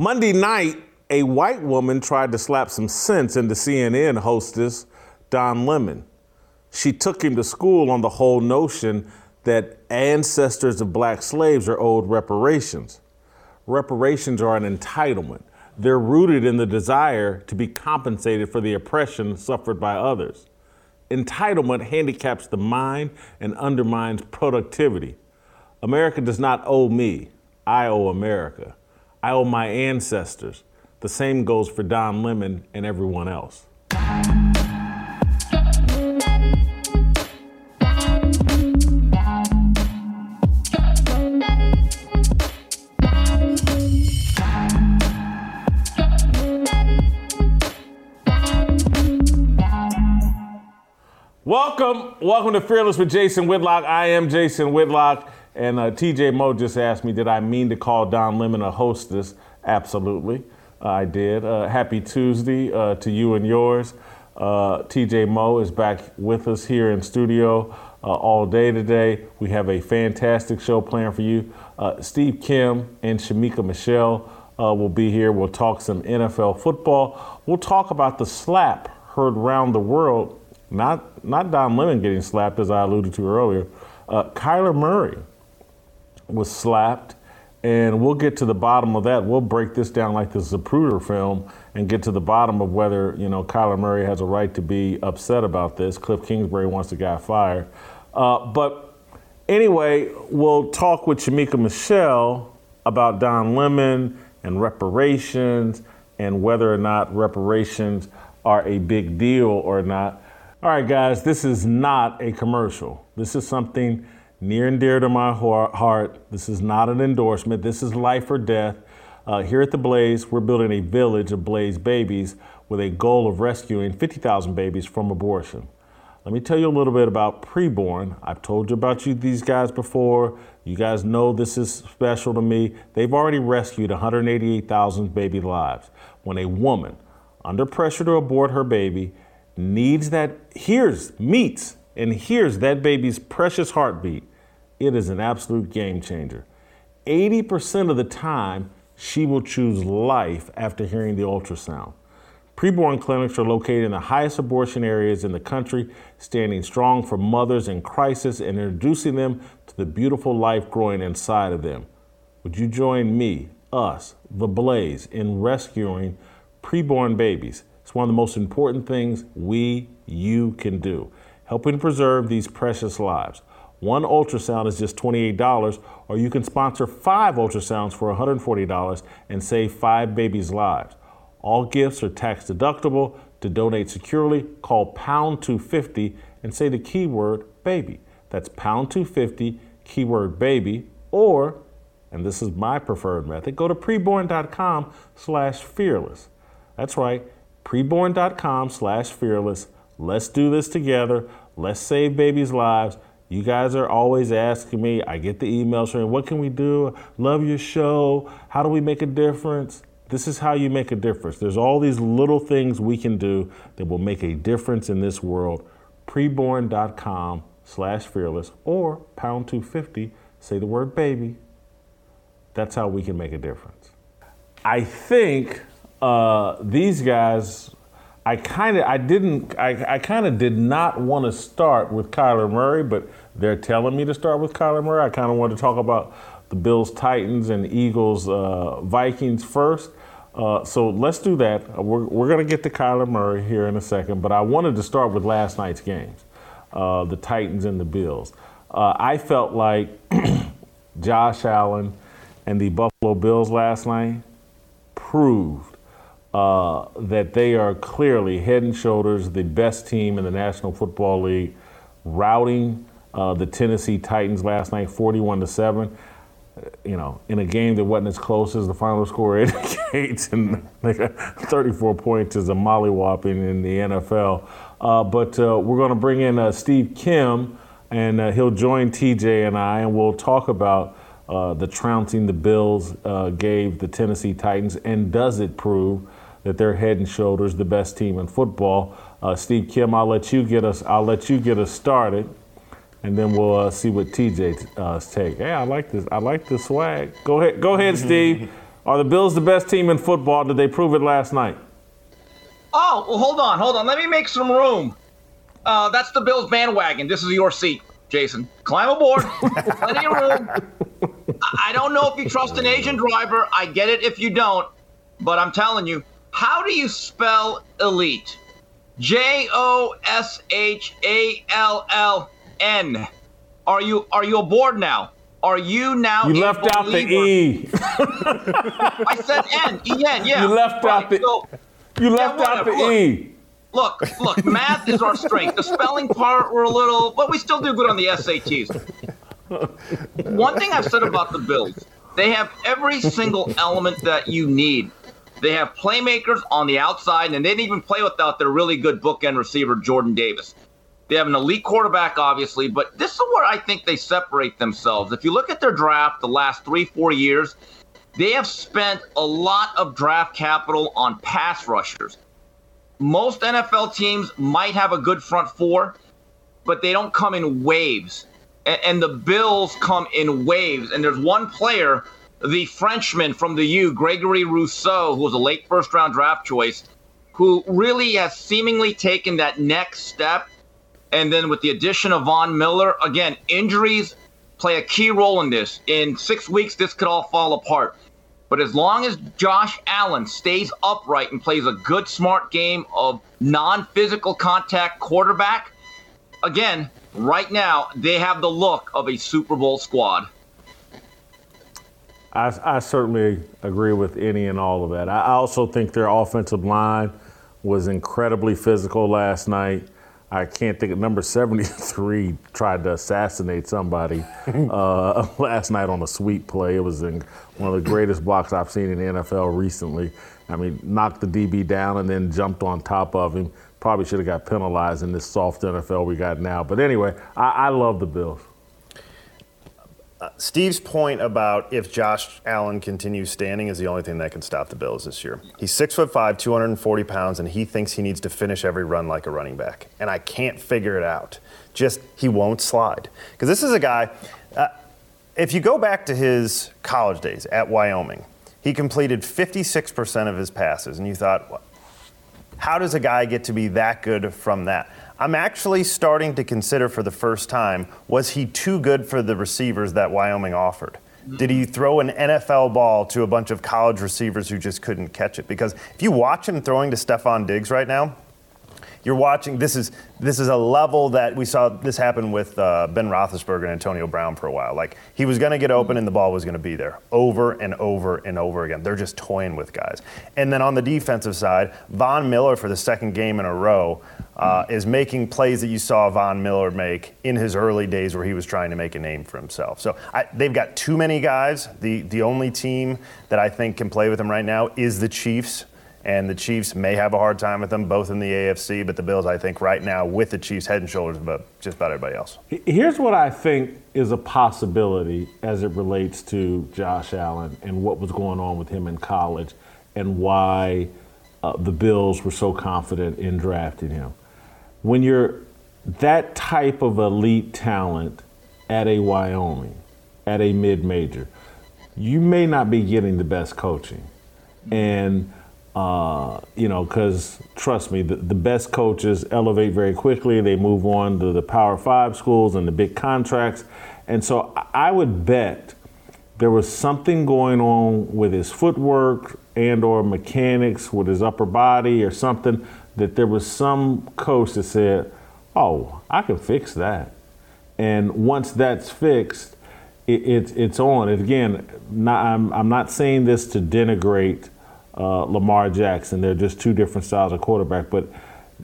Monday night, a white woman tried to slap some sense into CNN hostess Don Lemon. She took him to school on the whole notion that ancestors of black slaves are owed reparations. Reparations are an entitlement. They're rooted in the desire to be compensated for the oppression suffered by others. Entitlement handicaps the mind and undermines productivity. America does not owe me, I owe America. I owe my ancestors. The same goes for Don Lemon and everyone else. Welcome, welcome to Fearless with Jason Whitlock. I am Jason Whitlock, and uh, TJ Moe just asked me, did I mean to call Don Lemon a hostess? Absolutely, uh, I did. Uh, happy Tuesday uh, to you and yours. Uh, TJ Moe is back with us here in studio uh, all day today. We have a fantastic show planned for you. Steve Kim and Shemeka Michelle will be here. We'll talk some NFL football. We'll talk about the slap heard around the world not not Don Lemon getting slapped, as I alluded to earlier. Uh, Kyler Murray was slapped, and we'll get to the bottom of that. We'll break this down like the Zapruder film and get to the bottom of whether you know Kyler Murray has a right to be upset about this. Cliff Kingsbury wants the guy fired, uh, but anyway, we'll talk with Shemeka Michelle about Don Lemon and reparations and whether or not reparations are a big deal or not. All right, guys, this is not a commercial. This is something near and dear to my heart. This is not an endorsement. This is life or death. Uh, here at the Blaze, we're building a village of Blaze babies with a goal of rescuing 50,000 babies from abortion. Let me tell you a little bit about preborn. I've told you about you these guys before. You guys know this is special to me. They've already rescued 188,000 baby lives. When a woman, under pressure to abort her baby, needs that, hears, meets, and hears that baby's precious heartbeat, it is an absolute game changer. 80% of the time, she will choose life after hearing the ultrasound. Preborn clinics are located in the highest abortion areas in the country, standing strong for mothers in crisis and introducing them to the beautiful life growing inside of them. Would you join me, us, the Blaze, in rescuing preborn babies? It's one of the most important things we, you can do, helping preserve these precious lives. One ultrasound is just $28, or you can sponsor five ultrasounds for $140 and save five babies' lives. All gifts are tax deductible. To donate securely, call pound 250 and say the keyword baby. That's pound 250, keyword baby, or, and this is my preferred method, go to preborn.com slash fearless. That's right preborn.com slash fearless. Let's do this together. Let's save babies' lives. You guys are always asking me. I get the emails from what can we do? Love your show. How do we make a difference? This is how you make a difference. There's all these little things we can do that will make a difference in this world. Preborn.com slash fearless or pound 250, say the word baby. That's how we can make a difference. I think uh, these guys, I kind of, I didn't, I, I kind of did not want to start with Kyler Murray, but they're telling me to start with Kyler Murray. I kind of wanted to talk about the Bills, Titans, and Eagles, uh, Vikings first. Uh, so let's do that. Uh, we're, we're going to get to Kyler Murray here in a second, but I wanted to start with last night's games, uh, the Titans and the Bills. Uh, I felt like Josh Allen and the Buffalo Bills last night proved uh, that they are clearly head and shoulders the best team in the National Football League, routing uh, the Tennessee Titans last night, 41 to seven. You know, in a game that wasn't as close as the final score indicates, and 34 points is a mollywhopping in the NFL. Uh, but uh, we're going to bring in uh, Steve Kim, and uh, he'll join TJ and I, and we'll talk about the trouncing the Bills gave the Tennessee Titans, and does it prove that they're head and shoulders the best team in football. Uh, Steve Kim, I'll let you get us. I'll let you get us started, and then we'll uh, see what TJ uh, take. Hey, I like this. I like the swag. Go ahead. Go ahead, Steve. Are the Bills the best team in football? Did they prove it last night? Oh, well, hold on, hold on. Let me make some room. Uh, that's the Bills bandwagon. This is your seat, Jason. Climb aboard. Plenty of room. I don't know if you trust an Asian driver. I get it if you don't. But I'm telling you, how do you spell elite? J O S H A L L N. Are you are you aboard now? Are you now? You left out the E. I said N. E N. Yeah. You left right. out the. So, you left yeah, out the look, E. Look, look. math is our strength. The spelling part we're a little, but we still do good on the SATs. One thing I've said about the Bills, they have every single element that you need. They have playmakers on the outside, and they didn't even play without their really good bookend receiver, Jordan Davis. They have an elite quarterback, obviously, but this is where I think they separate themselves. If you look at their draft the last three, four years, they have spent a lot of draft capital on pass rushers. Most NFL teams might have a good front four, but they don't come in waves. And the Bills come in waves. And there's one player the Frenchman from the U, Gregory Rousseau, who was a late first round draft choice, who really has seemingly taken that next step. And then with the addition of Von Miller, again, injuries play a key role in this. In six weeks, this could all fall apart. But as long as Josh Allen stays upright and plays a good, smart game of non physical contact quarterback, again, right now, they have the look of a Super Bowl squad. I, I, certainly agree with any and all of that. I also think their offensive line was incredibly physical last night. I can't think of number 73 tried to assassinate somebody uh, last night on a sweep play. It was one of the greatest blocks I've seen in the NFL recently. I mean, knocked the DB down and then jumped on top of him. Probably should have got penalized in this soft NFL we got now. But anyway, I, I love the Bills. Uh, Steve's point about if Josh Allen continues standing is the only thing that can stop the Bills this year. He's six foot five, 240 pounds, and he thinks he needs to finish every run like a running back. And I can't figure it out. Just he won't slide because this is a guy. Uh, if you go back to his college days at Wyoming, he completed 56% of his passes, and you thought, how does a guy get to be that good from that? I'm actually starting to consider for the first time was he too good for the receivers that Wyoming offered? Did he mm-hmm. throw an NFL ball to a bunch of college receivers who just couldn't catch it? Because if you watch him throwing to Stefon Diggs right now, you're watching. This is this is a level that we saw this happen with uh, Ben Roethlisberger and Antonio Brown for a while. Like he was going to get open and the ball was going to be there over and over and over again. They're just toying with guys. And then on the defensive side, Von Miller for the second game in a row uh, is making plays that you saw Von Miller make in his early days where he was trying to make a name for himself. So I, they've got too many guys. The the only team that I think can play with him right now is the Chiefs and the Chiefs may have a hard time with them, both in the AFC. But the Bills, I think, right now with the Chiefs head and shoulders above just about everybody else. Here's what I think is a possibility as it relates to Josh Allen and what was going on with him in college, and why uh, the Bills were so confident in drafting him. When you're that type of elite talent at a Wyoming, at a mid-major, you may not be getting the best coaching, and uh, you know, because trust me, the, the best coaches elevate very quickly. They move on to the Power Five schools and the big contracts. And so I would bet there was something going on with his footwork and or mechanics with his upper body or something that there was some coach that said, oh, I can fix that. And once that's fixed, it, it, it's on. And again, not, I'm, I'm not saying this to denigrate – uh, Lamar Jackson. They're just two different styles of quarterback. But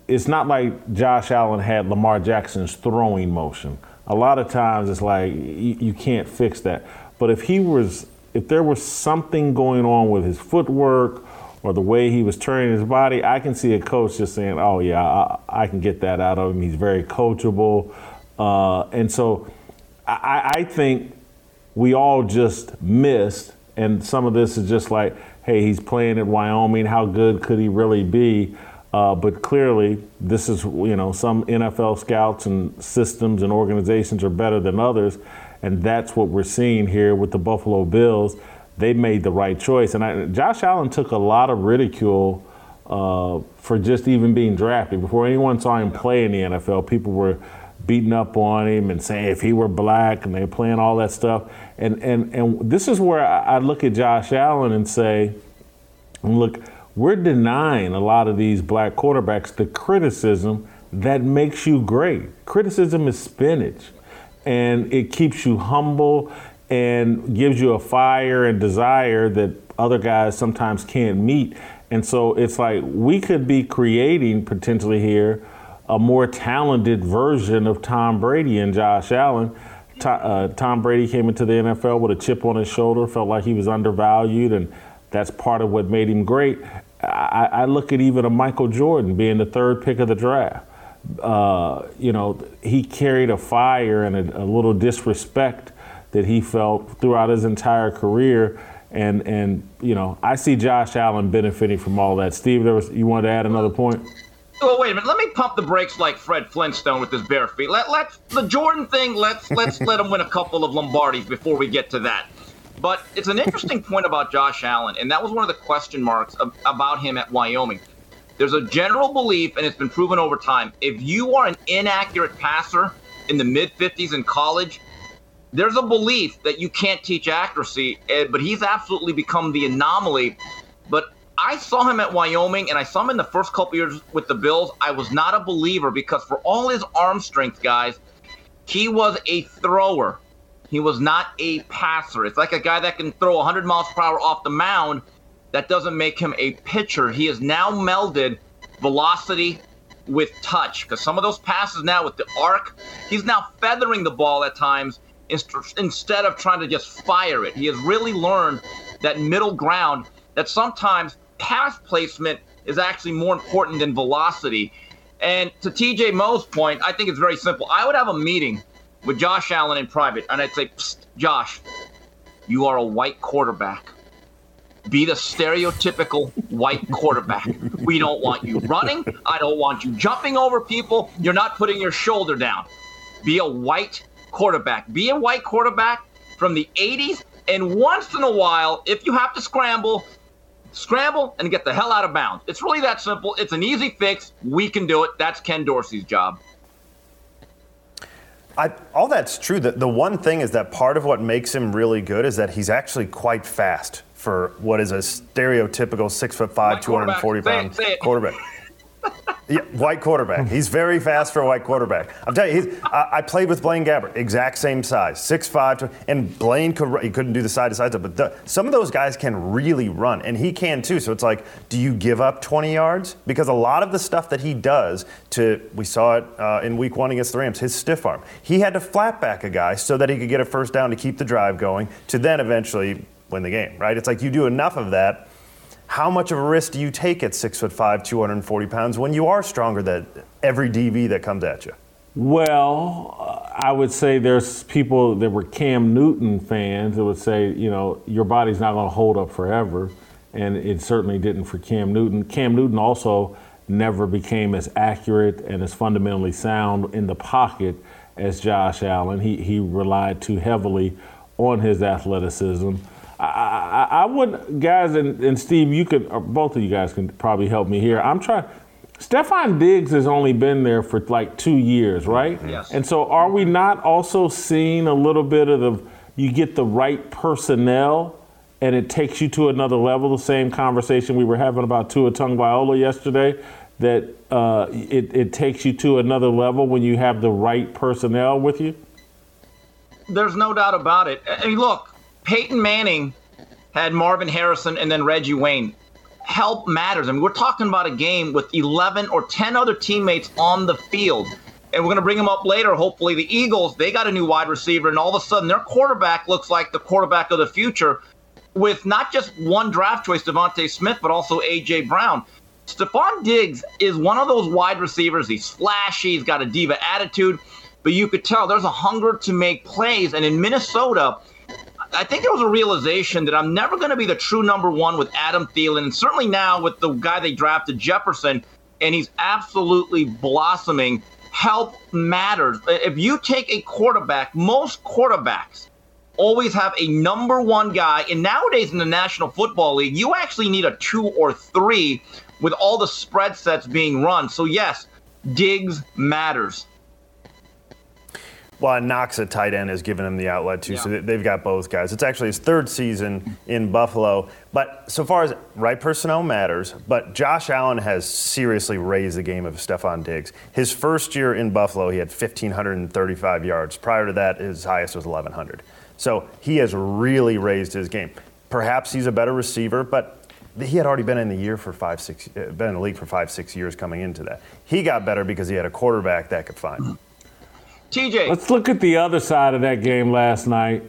it's not like Josh Allen had Lamar Jackson's throwing motion. A lot of times it's like you, you can't fix that. But if he was, if there was something going on with his footwork or the way he was turning his body, I can see a coach just saying, "Oh yeah, I, I can get that out of him. He's very coachable." Uh, and so I, I think we all just missed, and some of this is just like hey, he's playing at Wyoming. How good could he really be? Uh, but clearly, this is, you know, some NFL scouts and systems and organizations are better than others. And that's what we're seeing here with the Buffalo Bills. they made the right choice. And I, Josh Allen took a lot of ridicule uh, for just even being drafted. Before anyone saw him play in the NFL, people were beating up on him and saying if he were black and they're playing all that stuff. And, and, and this is where I look at Josh Allen and say, look, we're denying a lot of these black quarterbacks the criticism that makes you great. Criticism is spinach and it keeps you humble and gives you a fire and desire that other guys sometimes can't meet. And so it's like we could be creating potentially here a more talented version of Tom Brady and Josh Allen. Uh, Tom Brady came into the NFL with a chip on his shoulder, felt like he was undervalued, and that's part of what made him great. I, look at even a Michael Jordan being the third pick of the draft. Uh, you know, he carried a fire and a, a, little disrespect that he felt throughout his entire career. And, and you know, I see Josh Allen benefiting from all that. Steve, there was, you wanted to add another point? Oh wait a minute. Let me pump the brakes like Fred Flintstone with his bare feet. Let let the Jordan thing. Let's let's let him win a couple of Lombardis before we get to that. But it's an interesting point about Josh Allen, and that was one of the question marks of, about him at Wyoming. There's a general belief, and it's been proven over time, if you are an inaccurate passer in the mid 50s in college, there's a belief that you can't teach accuracy, eh, but he's absolutely become the anomaly. I saw him at Wyoming and I saw him in the first couple years with the Bills. I was not a believer because for all his arm strength, guys, he was a thrower. He was not a passer. It's like a guy that can throw 100 miles per hour off the mound that doesn't make him a pitcher. He has now melded velocity with touch because some of those passes now with the arc, he's now feathering the ball at times instead of trying to just fire it. He has really learned that middle ground that sometimes pass placement is actually more important than velocity. And to TJ Moe's point, I think it's very simple. I would have a meeting with Josh Allen in private, and I'd say, Josh, you are a white quarterback be the stereotypical white quarterback. We don't want you running. I don't want you jumping over people. You're not putting your shoulder down. Be a white quarterback. Be a white quarterback from the 80s. And once in a while, if you have to scramble, scramble and get the hell out of bounds. It's really that simple. It's an easy fix. We can do it. That's Ken Dorsey's job. I, all that's true. The, the one thing is that part of what makes him really good is that he's actually quite fast for what is a stereotypical six foot five, 240 pound quarterback. Yeah, white quarterback. He's very fast for a white quarterback. I'm telling you, I, I, played with Blaine Gabbert, exact same size, six five, and Blaine could he couldn't do the side to side stuff, but the, some of those guys can really run, and he can too. So it's like, do you give up 20 yards? Because a lot of the stuff that he does, to we saw it uh, in Week One against the Rams, his stiff arm. He had to flat back a guy so that he could get a first down to keep the drive going, to then eventually win the game, right? It's like you do enough of that. How much of a risk do you take at six foot five, 240 pounds when you are stronger than every DB that comes at you? Well, I would say there's people that were Cam Newton fans that would say, you know, your body's not going to hold up forever. And it certainly didn't for Cam Newton. Cam Newton also never became as accurate and as fundamentally sound in the pocket as Josh Allen. He, he relied too heavily on his athleticism. I, I, would, guys, and, and Steve, you could, both of you guys can probably help me here. I'm trying. Stefon Diggs has only been there for like two years, right? Yes. And so, are we not also seeing a little bit of the you get the right personnel, and it takes you to another level? The same conversation we were having about Tua Tagovailoa yesterday, that uh, it, it takes you to another level when you have the right personnel with you. There's no doubt about it. I mean, look, Peyton Manning had Marvin Harrison and then Reggie Wayne. Help matters. I mean, we're talking about a game with 11 or 10 other teammates on the field. And we're going to bring them up later. Hopefully, the Eagles, they got a new wide receiver, and all of a sudden, their quarterback looks like the quarterback of the future with not just one draft choice, DeVonta Smith, but also A.J. Brown. Stefon Diggs is one of those wide receivers. He's flashy, he's got a diva attitude, but you could tell there's a hunger to make plays. And in Minnesota, I think there was a realization that I'm never going to be the true number one with Adam Thielen, and certainly now with the guy they drafted, Jefferson, and he's absolutely blossoming. Help matters. If you take a quarterback, most quarterbacks always have a number one guy. And nowadays in the National Football League, you actually need a two or three with all the spread sets being run. So, yes, Diggs matters. Well, Knox at tight end has given him the outlet too, yeah. so they've got both guys. It's actually his third season in Buffalo. But so far as right personnel matters, but Josh Allen has seriously raised the game of Stefon Diggs. His first year in Buffalo, he had 1,535 yards. Prior to that, his highest was 1,100. So he has really raised his game. Perhaps he's a better receiver, but he had already been in the year for five, six, uh, been in the league for five, six years coming into that. He got better because he had a quarterback that could find him. TJ. Let's look at the other side of that game last night.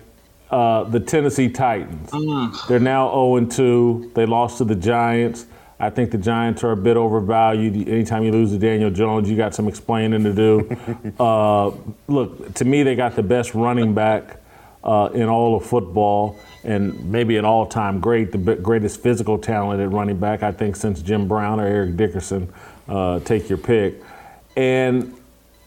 Uh, the Tennessee Titans. Mm. They're now 0 2. They lost to the Giants. I think the Giants are a bit overvalued. Anytime you lose to Daniel Jones, you got some explaining to do. uh, look, to me, they got the best running back uh, in all of football and maybe an all time great, the greatest physical talent at running back, I think, since Jim Brown or Eric Dickerson. Uh, take your pick. And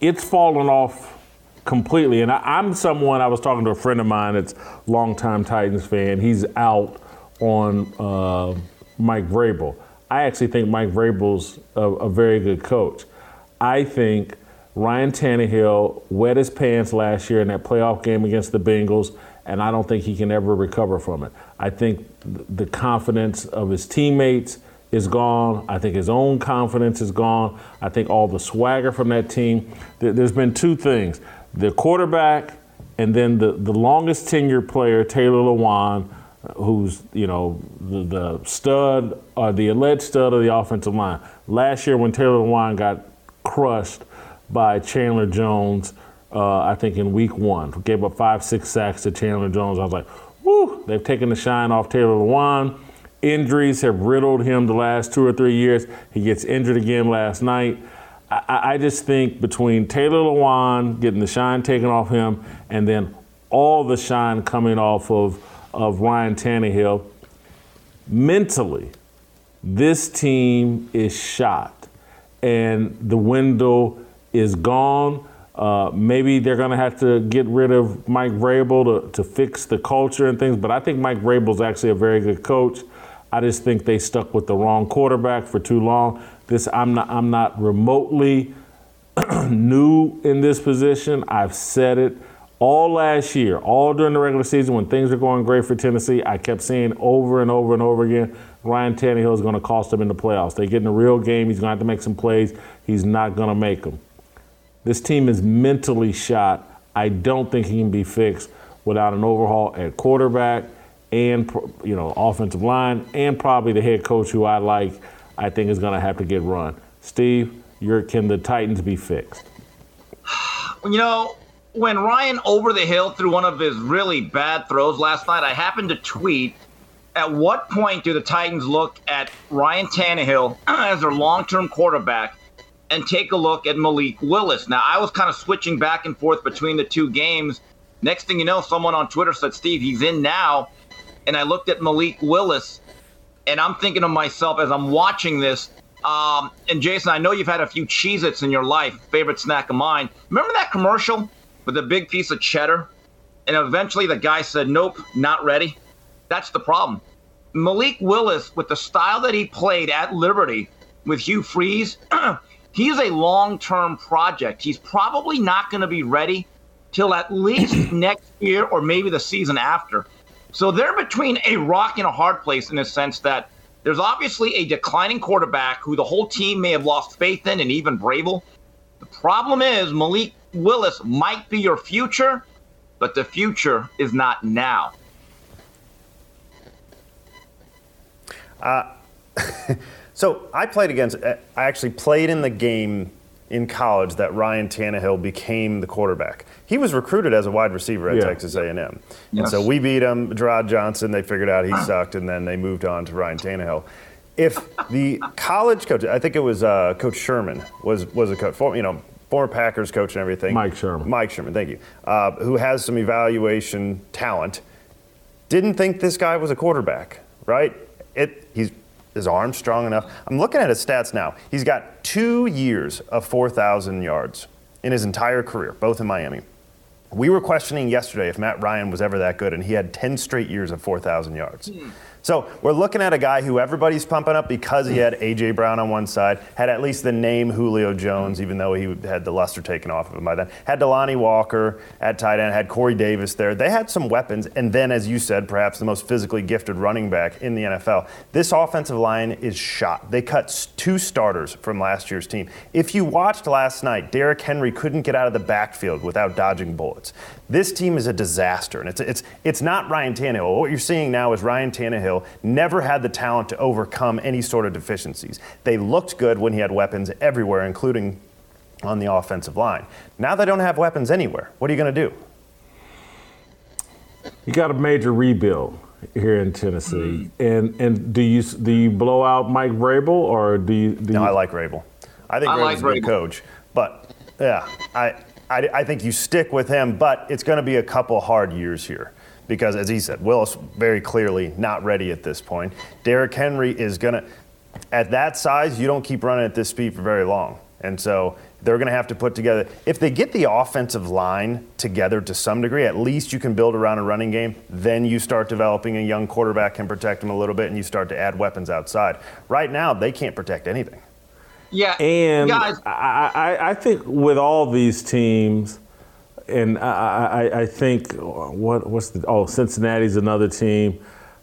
it's fallen off completely. And I, am someone, I was talking to a friend of mine that's longtime Titans fan. He's out on uh, Mike Vrabel. I actually think Mike Vrabel's a, a, very good coach. I think Ryan Tannehill wet his pants last year in that playoff game against the Bengals, and I don't think he can ever recover from it. I think the confidence of his teammates is gone. I think his own confidence is gone. I think all the swagger from that team. There's been two things the quarterback, and then the, the longest tenured player, Taylor Lewan, who's you know the, the stud or uh, the alleged stud of the offensive line. Last year, when Taylor Lewan got crushed by Chandler Jones, uh, I think in week one, gave up five, six sacks to Chandler Jones. I was like, whoo, they've taken the shine off Taylor Lewan. Injuries have riddled him the last two or three years. He gets injured again last night. I, I just think between Taylor Lewan getting the shine taken off him and then all the shine coming off of, of Ryan Tannehill, mentally, this team is shot. And the window is gone. Uh, maybe they're going to have to get rid of Mike Vrabel to, to fix the culture and things, but I think Mike Vrabel is actually a very good coach. I just think they stuck with the wrong quarterback for too long. This I'm not I'm not remotely new in this position. I've said it all last year, all during the regular season when things were going great for Tennessee. I kept saying over and over and over again, Ryan Tannehill is going to cost them in the playoffs. They get in a real game. He's going to have to make some plays. He's not going to make them. This team is mentally shot. I don't think he can be fixed without an overhaul at quarterback and you know offensive line and probably the head coach who I like. I think is going to have to get run. Steve, can the Titans be fixed? You know, when Ryan over the hill threw one of his really bad throws last night, I happened to tweet at what point do the Titans look at Ryan Tannehill as their long term quarterback and take a look at Malik Willis? Now, I was kind of switching back and forth between the two games. Next thing you know, someone on Twitter said, Steve, he's in now. And I looked at Malik Willis and I'm thinking to myself as I'm watching this, um, and Jason, I know you've had a few Cheez Its in your life, favorite snack of mine. Remember that commercial with a big piece of cheddar? And eventually the guy said, Nope, not ready. That's the problem. Malik Willis, with the style that he played at Liberty with Hugh Freeze, he's a long term project. He's probably not going to be ready till at least next year or maybe the season after. So they're between a rock and a hard place in the sense that there's obviously a declining quarterback who the whole team may have lost faith in, and even Vrabel. The problem is Malik Willis might be your future, but the future is not now. Uh, so I played against. I actually played in the game in college that Ryan Tannehill became the quarterback. He was recruited as a wide receiver at yeah. Texas A&M, yes. and so we beat him. Jerrod Johnson, they figured out he sucked, and then they moved on to Ryan Tannehill. If the college coach, I think it was uh, Coach Sherman, was was a coach, for, you know, former Packers coach and everything. Mike Sherman. Mike Sherman, thank you. Uh, who has some evaluation talent. Didn't think this guy was a quarterback, right? It, he's his arm strong enough. I'm looking at his stats now. He's got two years of 4,000 yards in his entire career, both in Miami. We were questioning yesterday if Matt Ryan was ever that good, and he had 10 straight years of 4,000 yards. Mm. So we're looking at a guy who everybody's pumping up because he had A.J. Brown on one side, had at least the name Julio Jones, even though he had the luster taken off of him by then. Had Delanie Walker at tight end, had Corey Davis there. They had some weapons, and then, as you said, perhaps the most physically gifted running back in the NFL. This offensive line is shot. They cut two starters from last year's team. If you watched last night, Derrick Henry couldn't get out of the backfield without dodging bullets. This team is a disaster, and it's it's it's not Ryan Tannehill. What you're seeing now is Ryan Tannehill never had the talent to overcome any sort of deficiencies. They looked good when he had weapons everywhere, including on the offensive line. Now they don't have weapons anywhere. What are you going to do? You got a major rebuild here in Tennessee, mm-hmm. and and do you do you blow out Mike Vrabel or do you? Do no, you... I like Vrabel. I think I Vrabel's like a good coach, but yeah, I I, I think you stick with him, but it's going to be a couple hard years here because, as he said, Willis very clearly not ready at this point. Derrick Henry is going to, at that size, you don't keep running at this speed for very long. And so they're going to have to put together, if they get the offensive line together to some degree, at least you can build around a running game. Then you start developing a young quarterback, can protect him a little bit, and you start to add weapons outside. Right now, they can't protect anything. Yeah, and guys. I, I, I think with all these teams, and I, I, I think what what's the oh Cincinnati's another team.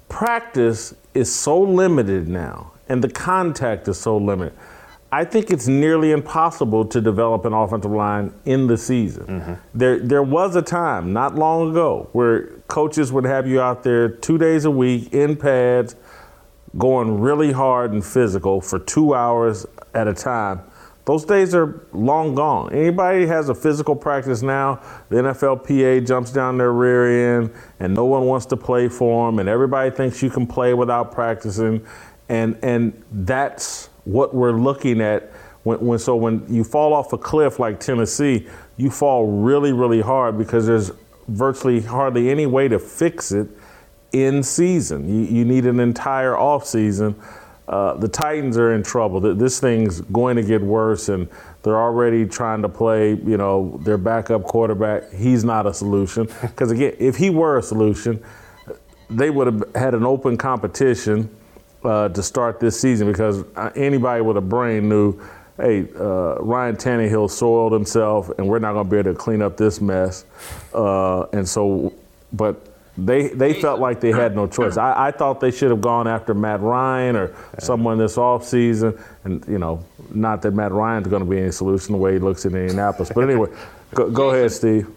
Practice is so limited now, and the contact is so limited. I think it's nearly impossible to develop an offensive line in the season. Mm-hmm. There, there was a time not long ago where coaches would have you out there two days a week in pads, going really hard and physical for two hours at a time. Those days are long gone. Anybody has a physical practice now, the NFLPA jumps down their rear end and no one wants to play for them and everybody thinks you can play without practicing. And, and that's what we're looking at when, when so when you fall off a cliff like Tennessee, you fall really, really hard because there's virtually hardly any way to fix it in season. You, you need an entire off season uh, the Titans are in trouble. This thing's going to get worse, and they're already trying to play, you know, their backup quarterback. He's not a solution. Because, again, if he were a solution, they would have had an open competition uh, to start this season because uh, anybody with a brain knew, hey, uh, Ryan Tannehill soiled himself, and we're not going to be able to clean up this mess. Uh, and so, but they they felt like they had no choice. I, I thought they should have gone after Matt Ryan or someone this offseason. And, you know, not that Matt Ryan's going to be any solution the way he looks in Indianapolis. But anyway, go, go ahead, Steve.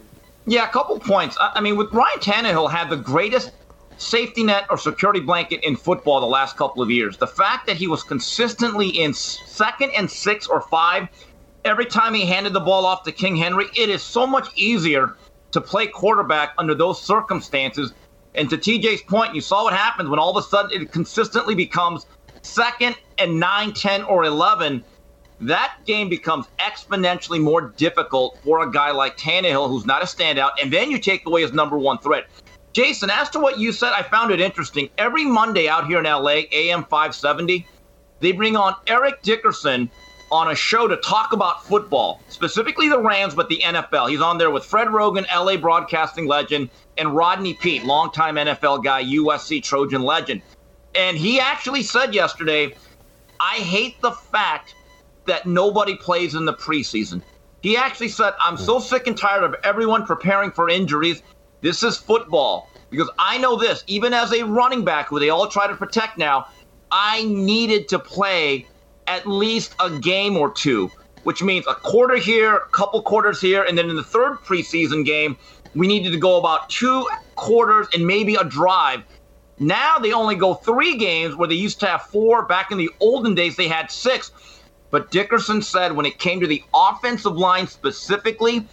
Yeah, a couple points. I mean, with Ryan Tannehill had the greatest safety net or security blanket in football the last couple of years. The fact that he was consistently in second and six or five every time he handed the ball off to King Henry, it is so much easier to play quarterback under those circumstances. And to TJ's point, you saw what happens when all of a sudden it consistently becomes second and 9, 10, or 11. That game becomes exponentially more difficult for a guy like Tannehill, who's not a standout. And then you take away his number one threat. Jason, as to what you said, I found it interesting. Every Monday out here in LA, AM 570, they bring on Eric Dickerson, on a show to talk about football, specifically the Rams, but the NFL. He's on there with Fred Roggin, LA broadcasting legend, and Rodney Peete, longtime NFL guy, USC Trojan legend. And he actually said yesterday, I hate the fact that nobody plays in the preseason. He actually said, I'm so sick and tired of everyone preparing for injuries. This is football. Because I know this, even as a running back who they all try to protect now, I needed to play at least a game or two, which means a quarter here, a couple quarters here, and then in the third preseason game, we needed to go about two quarters and maybe a drive. Now they only go three games where they used to have four. Back in the olden days, they had six. But Dickerson said when it came to the offensive line specifically,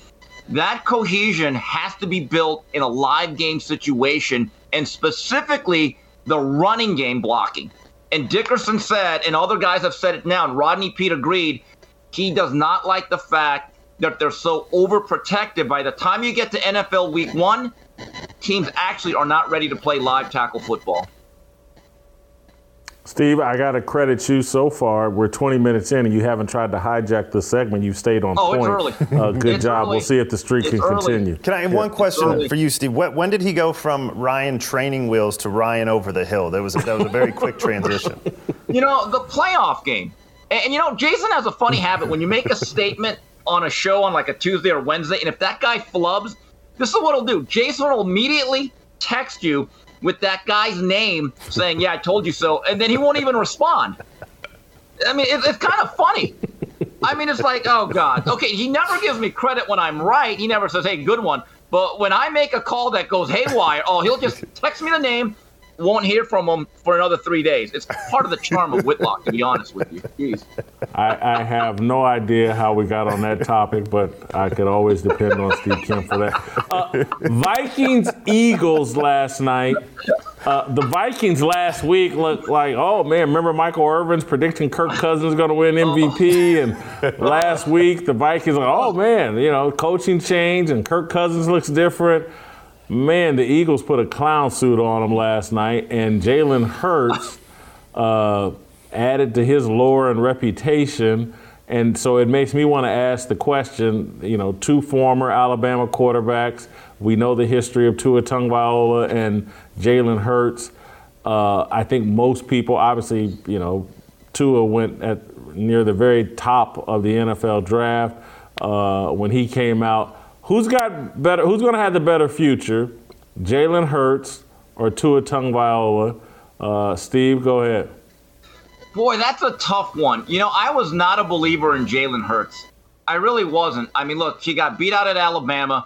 that cohesion has to be built in a live game situation and specifically the running game blocking. And Dickerson said, and other guys have said it now, and Rodney Peete agreed, he does not like the fact that they're so overprotected. By the time you get to NFL week one, teams actually are not ready to play live tackle football. Steve, I got to credit you so far. We're 20 minutes in and you haven't tried to hijack the segment. You've stayed on Oh, it's point. early. Uh, good It's job. early. We'll see if the streak It's can early. continue. Can I have one question for you, Steve? When, when did he go from Ryan training wheels to Ryan over the hill? That was a, that was a very quick transition. You know, the playoff game. And, and, you know, Jason has a funny habit when you make a statement on a show on like a Tuesday or Wednesday, and if that guy flubs, this is what he'll do. Jason will immediately text you with that guy's name saying, Yeah, I told you so, and then he won't even respond. I mean, it, it's kind of funny. I mean, it's like, oh, God. Okay, he never gives me credit when I'm right. He never says, Hey, good one. But when I make a call that goes haywire, oh, he'll just text me the name, won't hear from him for another three days. It's part of the charm of Whitlock, to be honest with you. Jeez. I, I have no idea how we got on that topic, but I could always depend on Steve Kim for that. Uh, Vikings Eagles last night. Uh, the Vikings last week looked like, oh man, remember Michael Irvin's predicting Kirk Cousins going to win MVP? And last week, the Vikings, like, oh man, you know, coaching change and Kirk Cousins looks different. Man, the Eagles put a clown suit on him last night, and Jalen Hurts uh, added to his lore and reputation. And so it makes me want to ask the question you know, two former Alabama quarterbacks. We know the history of Tua Tagovailoa and Jalen Hurts. Uh, I think most people, obviously, you know, Tua went at near the very top of the NFL draft uh, when he came out. Who's got better? Who's going to have the better future, Jalen Hurts or Tua Tagovailoa? Uh, Steve, go ahead. Boy, that's a tough one. You know, I was not a believer in Jalen Hurts. I really wasn't. I mean, look, he got beat out at Alabama,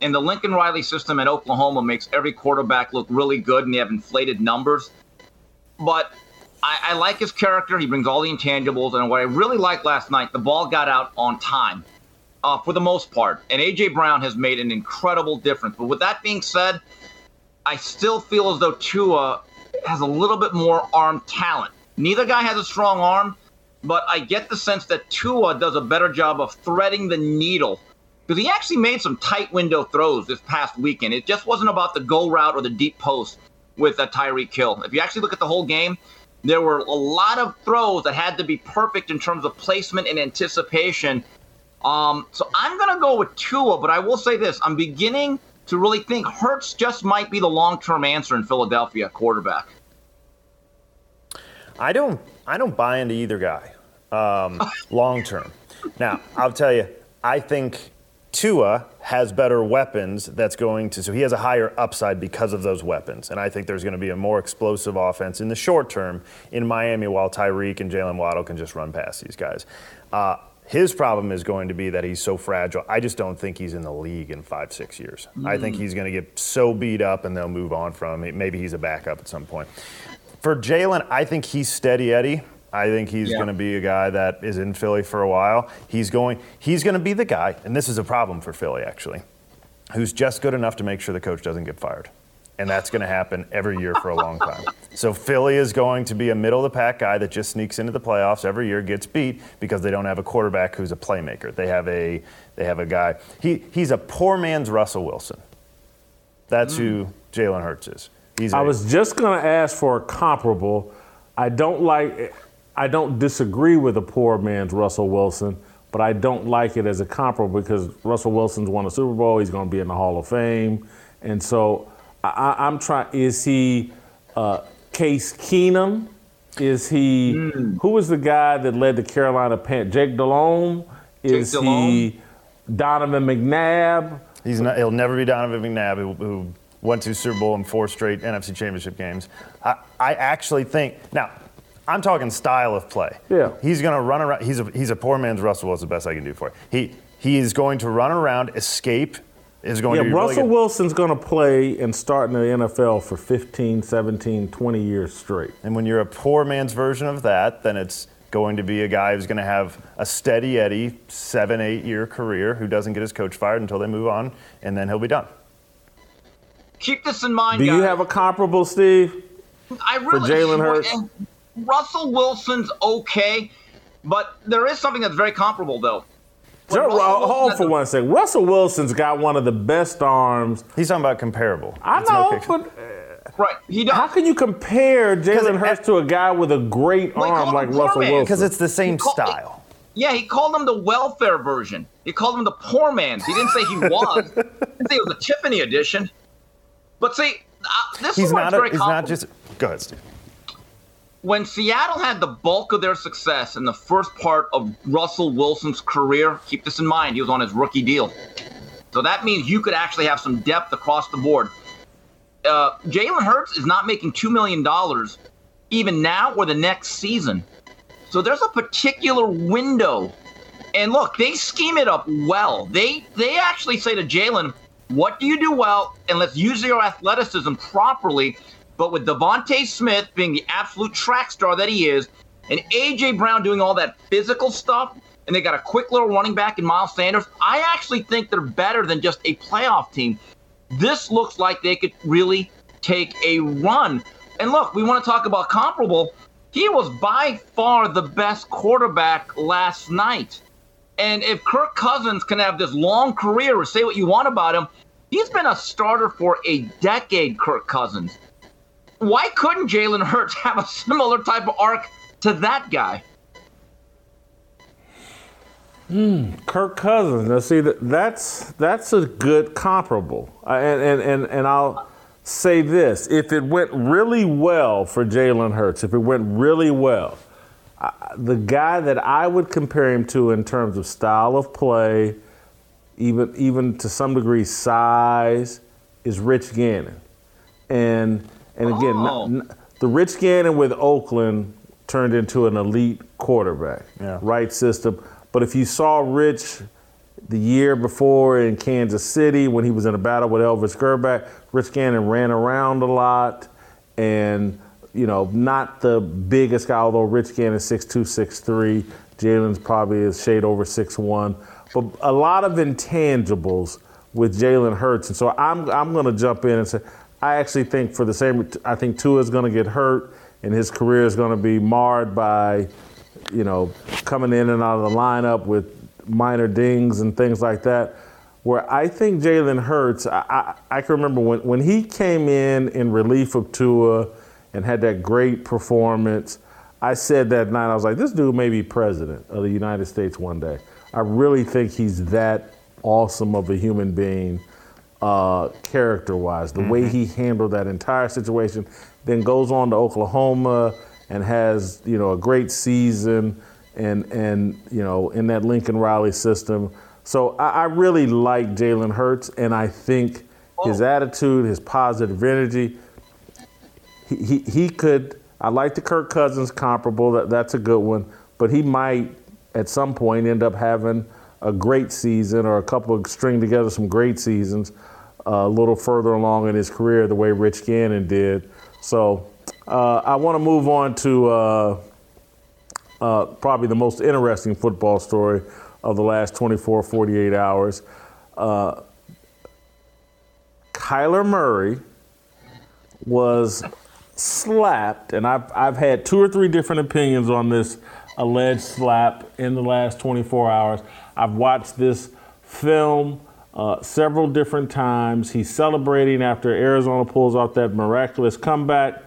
and the Lincoln Riley system at Oklahoma makes every quarterback look really good, and they have inflated numbers. But I, I like his character. He brings all the intangibles. And what I really liked last night, the ball got out on time uh, for the most part. And A.J. Brown has made an incredible difference. But with that being said, I still feel as though Tua has a little bit more arm talent. Neither guy has a strong arm, but I get the sense that Tua does a better job of threading the needle because he actually made some tight window throws this past weekend. It just wasn't about the go route or the deep post with a Tyreek Hill. If you actually look at the whole game, there were a lot of throws that had to be perfect in terms of placement and anticipation. Um, so I'm going to go with Tua, but I will say this: I'm beginning to really think Hurts just might be the long-term answer in Philadelphia quarterback. I don't I don't buy into either guy um, long term. Now I'll tell you, I think Tua has better weapons. That's going to so he has a higher upside because of those weapons, and I think there's going to be a more explosive offense in the short term in Miami while Tyreek and Jalen Waddle can just run past these guys. Uh, his problem is going to be that he's so fragile. I just don't think he's in the league in five, six years. I think mm. he's going to get so beat up and they'll move on from him. Maybe he's a backup at some point. For Jalen, I think he's steady Eddie. I think he's Yeah. going to be a guy that is in Philly for a while. He's going. He's going to be the guy, and this is a problem for Philly actually, who's just good enough to make sure the coach doesn't get fired, and that's going to happen every year for a long time. So Philly is going to be a middle of the pack guy that just sneaks into the playoffs every year, gets beat because they don't have a quarterback who's a playmaker. They have a they have a guy. He he's a poor man's Russell Wilson. That's who Jalen Hurts is. He's I a- was just going to ask for a comparable. I don't like, I don't disagree with a poor man's Russell Wilson, but I don't like it as a comparable because Russell Wilson's won a Super Bowl. He's going to be in the Hall of Fame, and so I, I- I'm trying. Is he uh, Case Keenum? Is he who was the guy that led the Carolina Pan? Jake Delhomme? Is he Delhomme? Donovan McNabb? He's not, he'll never be Donovan McNabb, who, who went to Super Bowl in four straight NFC Championship games. I, I actually think now. I'm talking style of play. Yeah. He's going to run around. He's a, he's a poor man's Russell Wilson. The best I can do for you. He he is going to run around, escape. Is going Yeah, to be really Russell good. Wilson's going to play and start in the NFL for 15, 17, 20 years straight. And when you're a poor man's version of that, then it's going to be a guy who's going to have a steady Eddie seven, eight year career who doesn't get his coach fired until they move on, and then he'll be done. Keep this in mind, Do you have a comparable, Steve? I really, for Jalen Hurts? Russell Wilson's okay, but there is something that's very comparable, though. When Joe, Russell uh, hold for the- one second. Russell Wilson's got one of the best arms. He's talking about comparable. I It's know, okay. but Right, he does. How can you compare Jalen Hurts to a guy with a great Well, arm like Russell Foreman. Wilson? Because it's the same called- style. Yeah, he called him the welfare version. He called him the poor man's. He didn't say he was. he didn't say it was a Tiffany edition. But see, uh, this He's is not. A, very he's not just. Go ahead, Steve. When Seattle had the bulk of their success in the first part of Russell Wilson's career, keep this in mind, he was on his rookie deal. So that means you could actually have some depth across the board. Uh, Jalen Hurts is not making $2 million even now or the next season. So there's a particular window. And look, they scheme it up well. They they actually say to Jalen, what do you do well? And let's use your athleticism properly. But with DeVonta Smith being the absolute track star that he is, and AJ Brown doing all that physical stuff, and they got a quick little running back in Miles Sanders, I actually think they're better than just a playoff team. This looks like they could really take a run. And look, we want to talk about comparable. He was by far the best quarterback last night. And if Kirk Cousins can have this long career, say what you want about him, he's been a starter for a decade, Kirk Cousins. Why couldn't Jalen Hurts have a similar type of arc to that guy? Kirk Cousins. Now, see, that- that's that's a good comparable. Uh, and, and and and I'll say this: if it went really well for Jalen Hurts, if it went really well, I, the guy that I would compare him to in terms of style of play, even even to some degree size, is Rich Gannon. And and again, Oh. n- n- the Rich Gannon with Oakland turned into an elite quarterback, Yeah. right system. But if you saw Rich the year before in Kansas City when he was in a battle with Elvis Grbac, Rich Gannon ran around a lot and you know not the biggest guy. Although Rich Gannon six two six three, Jalen's probably a shade over six one, but a lot of intangibles with Jalen Hurts, and so I'm I'm going to jump in and say I actually think for the same I think Tua is going to get hurt and his career is going to be marred by you know, coming in and out of the lineup with minor dings and things like that. Where I think Jalen Hurts, I, I, I can remember when, when he came in in relief of Tua and had that great performance. I said that night, I was like, this dude may be president of the United States one day. I really think he's that awesome of a human being, uh, character wise. The way he handled that entire situation, then goes on to Oklahoma and has you know a great season and and you know in that Lincoln Riley system. So I, I really like Jalen Hurts, and I think his attitude, his positive energy, he, he, he could. I like the Kirk Cousins comparable. That that's a good one, but he might at some point end up having a great season or a couple of string together some great seasons uh, a little further along in his career, the way Rich Gannon did. So uh, I want to move on to uh, uh, probably the most interesting football story of the last 24, 48 hours. Uh, Kyler Murray was slapped, and I've, I've had two or three different opinions on this alleged slap in the last 24 hours. I've watched this film uh, several different times. He's celebrating after Arizona pulls off that miraculous comeback.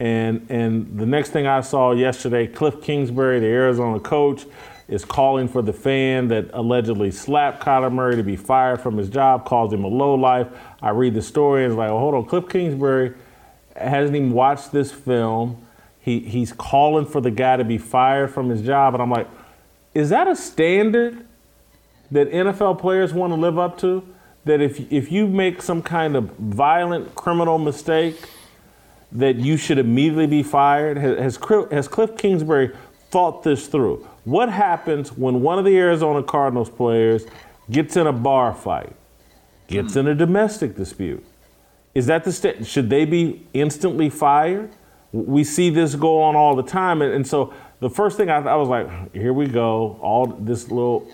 And, and the next thing I saw yesterday, Cliff Kingsbury, the Arizona coach, is calling for the fan that allegedly slapped Kyler Murray to be fired from his job, calls him a lowlife. I read the story and it's like, oh, hold on, Cliff Kingsbury hasn't even watched this film. He, he's calling for the guy to be fired from his job. And I'm like, is that a standard that NFL players want to live up to? That if, if you make some kind of violent criminal mistake, that you should immediately be fired? Has, has, Cliff, Kingsbury thought this through? What happens when one of the Arizona Cardinals players gets in a bar fight, gets hmm. in a domestic dispute? Is that the sta- should they be instantly fired? We see this go on all the time, and, and so the first thing I, I was like, here we go, all this little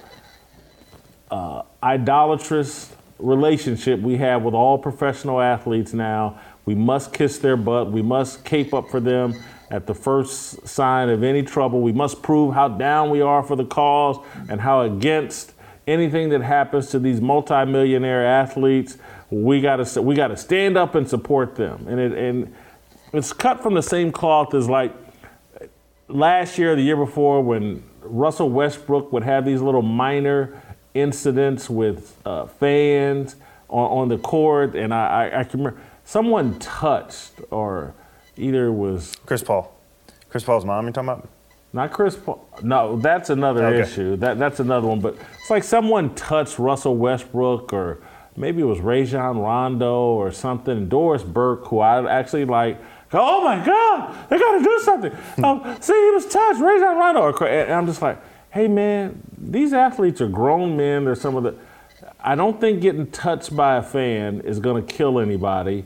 uh, idolatrous relationship we have with all professional athletes now. We must kiss their butt. We must cape up for them at the first sign of any trouble. We must prove how down we are for the cause and how against anything that happens to these multimillionaire athletes. we got to we got to stand up and support them. And it and it's cut from the same cloth as like last year, the year before, when Russell Westbrook would have these little minor incidents with uh, fans on, on, the court, and I, I, I can remember someone touched or either was Chris Paul. Chris Paul's mom, you talking about? Not Chris Paul. No, that's another okay. issue. That that's another one. But it's like someone touched Russell Westbrook or maybe it was Rajon Rondo or something. Doris Burke, who I actually like. Oh my God, they got to do something. um, see, he was touched, Rajon Rondo. And I'm just like, hey man, these athletes are grown men. They're some of the. I don't think getting touched by a fan is going to kill anybody.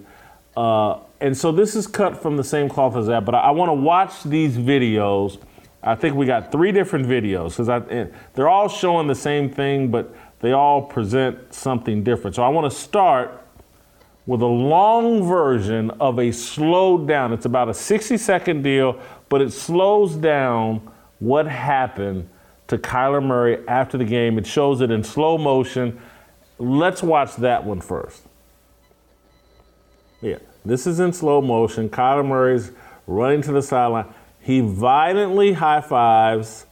Uh, and so this is cut from the same cloth as that. But I, I want to watch these videos. I think we got three different videos because they're all showing the same thing, but they all present something different. So I want to start with a long version of a slowed down. It's about a 60 second deal, but it slows down what happened to Kyler Murray after the game. It shows it in slow motion. Let's watch that one first. Yeah, this is in slow motion. Kyler Murray's running to the sideline. He violently high fives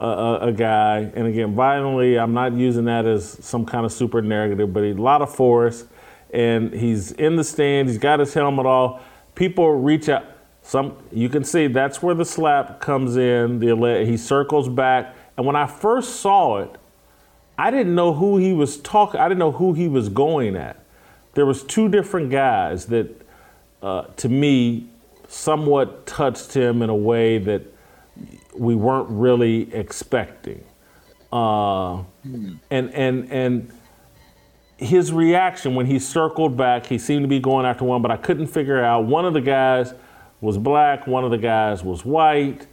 a, a, a, guy, and again, violently. I'm not using that as some kind of super negative, but a lot of force. And he's in the stand. He's got his helmet off. People reach out. Some you can see that's where the slap comes in. The he circles back, and when I first saw it, I didn't know who he was talking. I didn't know who he was going at. There was two different guys that, uh, to me, somewhat touched him in a way that we weren't really expecting. Uh, and and and his reaction when he circled back, he seemed to be going after one, but I couldn't figure out. One of the guys was black, one of the guys was white,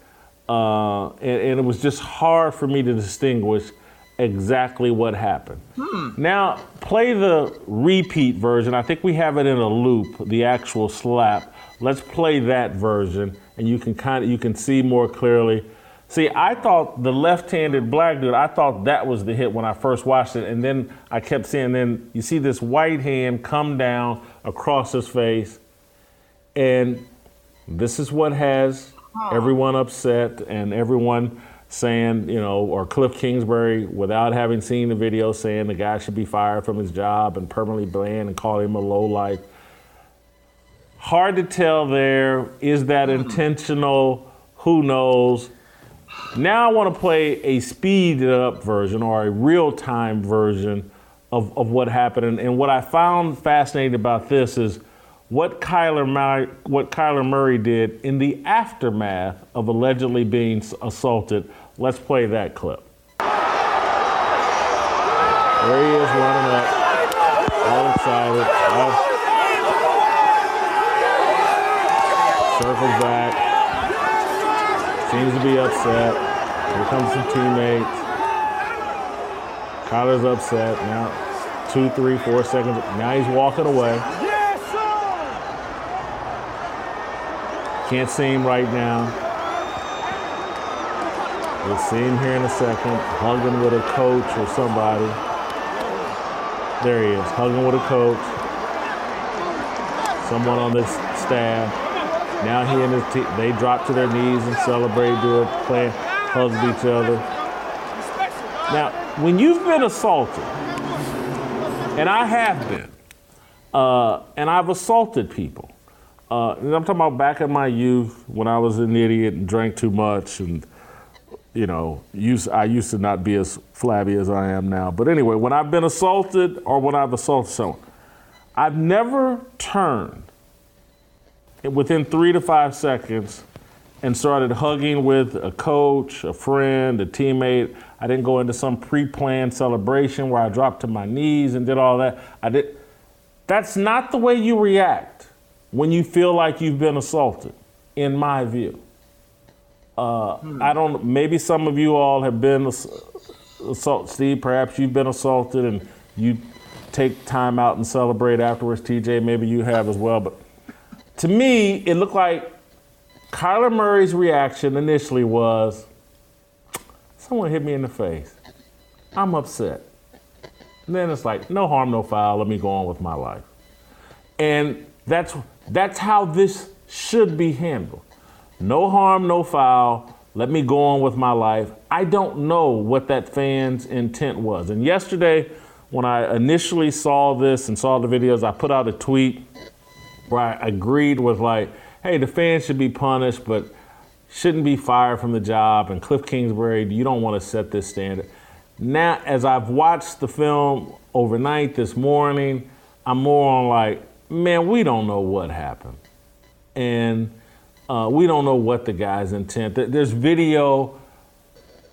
uh, and, and, it was just hard for me to distinguish exactly what happened. Hmm. Now, play the repeat version. I think we have it in a loop, the actual slap. Let's play that version, and you can kind of you can see more clearly. See, I thought the left-handed black dude. I thought that was the hit when I first watched it, and then I kept seeing. Then you see this white hand come down across his face, and this is what has everyone upset and everyone saying, you know, or Cliff Kingsbury, without having seen the video, saying the guy should be fired from his job and permanently banned and call him a low life. Hard to tell there. Is that hmm. intentional? Who knows? Now I want to play a speeded up version or a real time version of, of what happened. And, and what I found fascinating about this is what Kyler, Murray, what Kyler Murray did in the aftermath of allegedly being assaulted. Let's play that clip. There he is running up, all excited. Circles back. Seems to be upset. Here comes some teammates. Kyler's upset now. Two, three, four seconds. Now he's walking away. Can't see him right now. We'll see him here in a second, hugging with a coach or somebody. There he is, hugging with a coach. Someone on this staff. Now he and his team, they drop to their knees and celebrate, do a play, hug each other. Now, when you've been assaulted, and I have been, uh, and I've assaulted people, uh, I'm talking about back in my youth when I was an idiot and drank too much, and you know, used, I used to not be as flabby as I am now. But anyway, when I've been assaulted or when I've assaulted someone, I've never turned within three to five seconds and started hugging with a coach, a friend, a teammate. I didn't go into some pre-planned celebration where I dropped to my knees and did all that. I did. That's not the way you react when you feel like you've been assaulted, in my view. Uh, hmm. I don't. Maybe some of you all have been assaulted. Steve, perhaps you've been assaulted, and you take time out and celebrate afterwards. TJ, maybe you have as well. But to me, it looked like Kyler Murray's reaction initially was, "Someone hit me in the face. I'm upset." And then it's like, no harm, no foul. Let me go on with my life. And that's that's how this should be handled. No harm, no foul. Let me go on with my life. I don't know what that fan's intent was. And yesterday, when I initially saw this and saw the videos, I put out a tweet where I agreed with like, hey, the fans should be punished, but shouldn't be fired from the job. And Cliff Kingsbury, you don't want to set this standard. Now, as I've watched the film overnight this morning, I'm more on like, man, we don't know what happened. And uh, we don't know what the guy's intent. There's video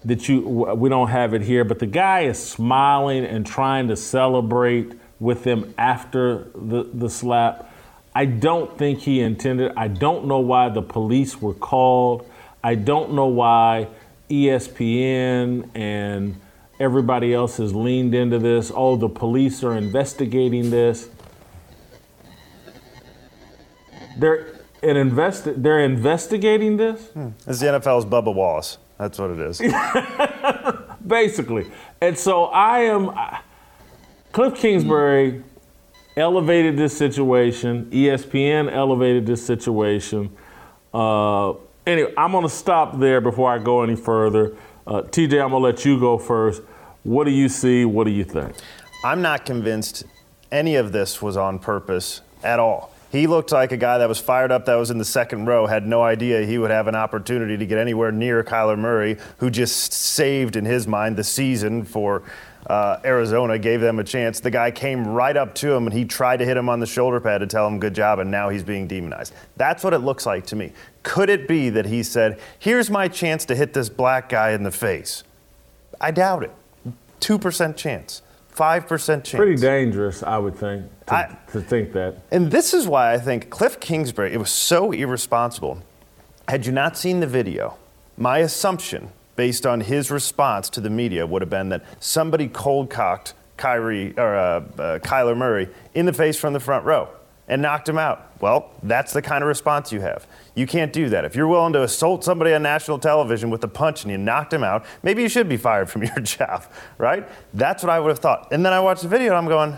that you we don't have it here, but the guy is smiling and trying to celebrate with them after the, the slap. I don't think he intended. I don't know why the police were called. I don't know why ESPN and everybody else has leaned into this. Oh, the police are investigating this. They're an invest. They're investigating this. Hmm. It's the NFL's Bubba Wallace. That's what it is. Basically, and so I am. Cliff Kingsbury elevated this situation. ESPN elevated this situation. Uh, anyway, I'm going to stop there before I go any further. Uh, TJ, I'm going to let you go first. What do you see? What do you think? I'm not convinced any of this was on purpose at all. He looked like a guy that was fired up, that was in the second row, had no idea he would have an opportunity to get anywhere near Kyler Murray, who just saved, in his mind, the season for uh, Arizona, gave them a chance. The guy came right up to him and he tried to hit him on the shoulder pad to tell him good job, and now he's being demonized. That's what it looks like to me. Could it be that he said, Here's my chance to hit this black guy in the face? I doubt it. 2% chance. 5% chance. Pretty dangerous, I would think, to, I, to think that. And this is why I think Cliff Kingsbury, it was so irresponsible. Had you not seen the video, my assumption, based on his response to the media, would have been that somebody cold cocked Kyrie or uh, uh, Kyler Murray in the face from the front row and knocked him out. Well, that's the kind of response you have. You can't do that. If you're willing to assault somebody on national television with a punch and you knocked him out, maybe you should be fired from your job, right? That's what I would have thought. And then I watched the video and I'm going,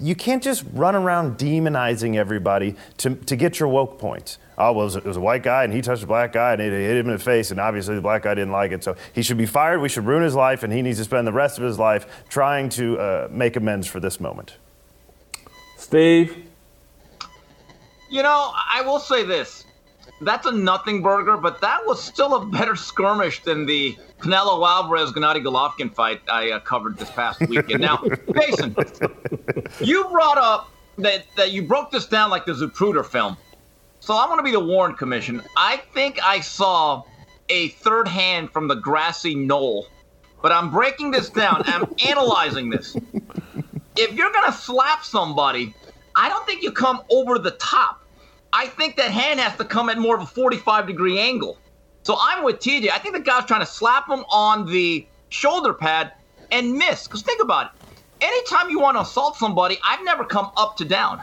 you can't just run around demonizing everybody to, to get your woke points. Oh, well, it was, a, it was a white guy and he touched a black guy and it hit him in the face, and obviously the black guy didn't like it. So he should be fired. We should ruin his life, and he needs to spend the rest of his life trying to uh, make amends for this moment. Steve? You know, I will say this. That's a nothing burger, but that was still a better skirmish than the Canelo Alvarez Gennady Golovkin fight I uh, covered this past weekend. now, Jason, you brought up that, that you broke this down like the Zapruder film. So I'm going to be the Warren Commission. I think I saw a third hand from the grassy knoll, but I'm breaking this down. I'm analyzing this. If you're going to slap somebody, I don't think you come over the top. I think that hand has to come at more of a 45 degree angle. So I'm with TJ. I think the guy's trying to slap him on the shoulder pad and miss. Because think about it. Anytime you want to assault somebody, I've never come up to down.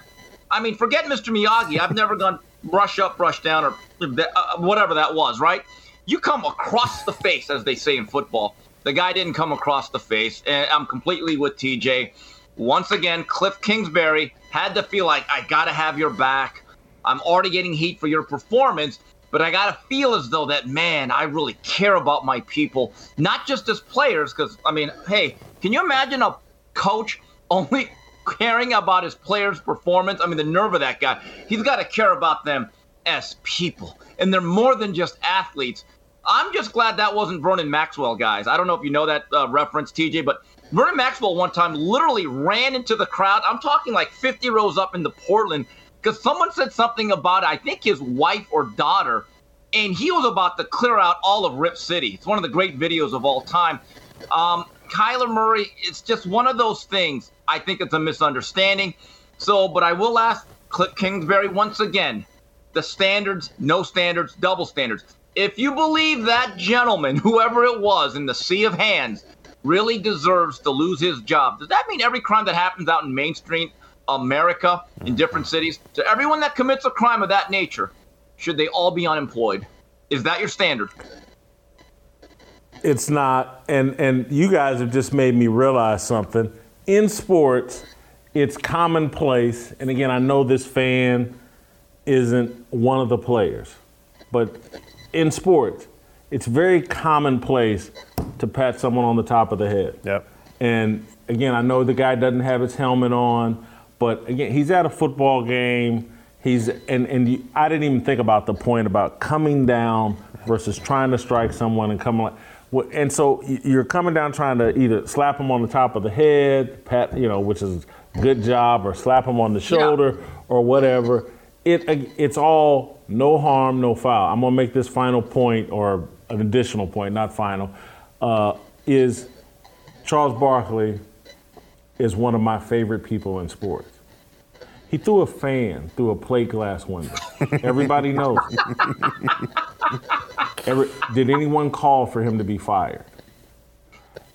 I mean, forget Mr. Miyagi. I've never gone brush up, brush down, or uh, whatever that was, right? You come across the face, as they say in football. The guy didn't come across the face. And I'm completely with TJ. Once again, Cliff Kingsbury had to feel like, I got to have your back. I'm already getting heat for your performance, but I got to feel as though that, man, I really care about my people, not just as players, because, I mean, hey, can you imagine a coach only caring about his players' performance? I mean, the nerve of that guy. He's got to care about them as people, and they're more than just athletes. I'm just glad that wasn't Vernon Maxwell, guys. I don't know if you know that uh, reference, TJ, but Vernon Maxwell one time literally ran into the crowd. I'm talking like 50 rows up into Portland because someone said something about, I think, his wife or daughter, and he was about to clear out all of Rip City. It's one of the great videos of all time. Um, Kyler Murray, it's just one of those things. I think it's a misunderstanding. So, but I will ask Cliff Kingsbury once again the standards, no standards, double standards. If you believe that gentleman, whoever it was in the sea of hands, really deserves to lose his job, does that mean every crime that happens out in Main Street America in different cities. To everyone that commits a crime of that nature, should they all be unemployed? Is that your standard? It's not, and and you guys have just made me realize something. in sports, it's commonplace. And again, I know this fan isn't one of the players, but in sports, it's very commonplace to pat someone on the top of the head. Yep. And again, I know the guy doesn't have his helmet on, but again, he's at a football game. He's and and you, I didn't even think about the point about coming down versus trying to strike someone and coming like. And so you're coming down trying to either slap him on the top of the head, pat, you know, which is good job, or slap him on the shoulder yeah. or whatever. It it's all no harm, no foul. I'm gonna make this final point or an additional point, not final. Uh, is Charles Barkley is one of my favorite people in sports. He threw a fan through a plate glass window. Everybody knows. Every, did anyone call for him to be fired?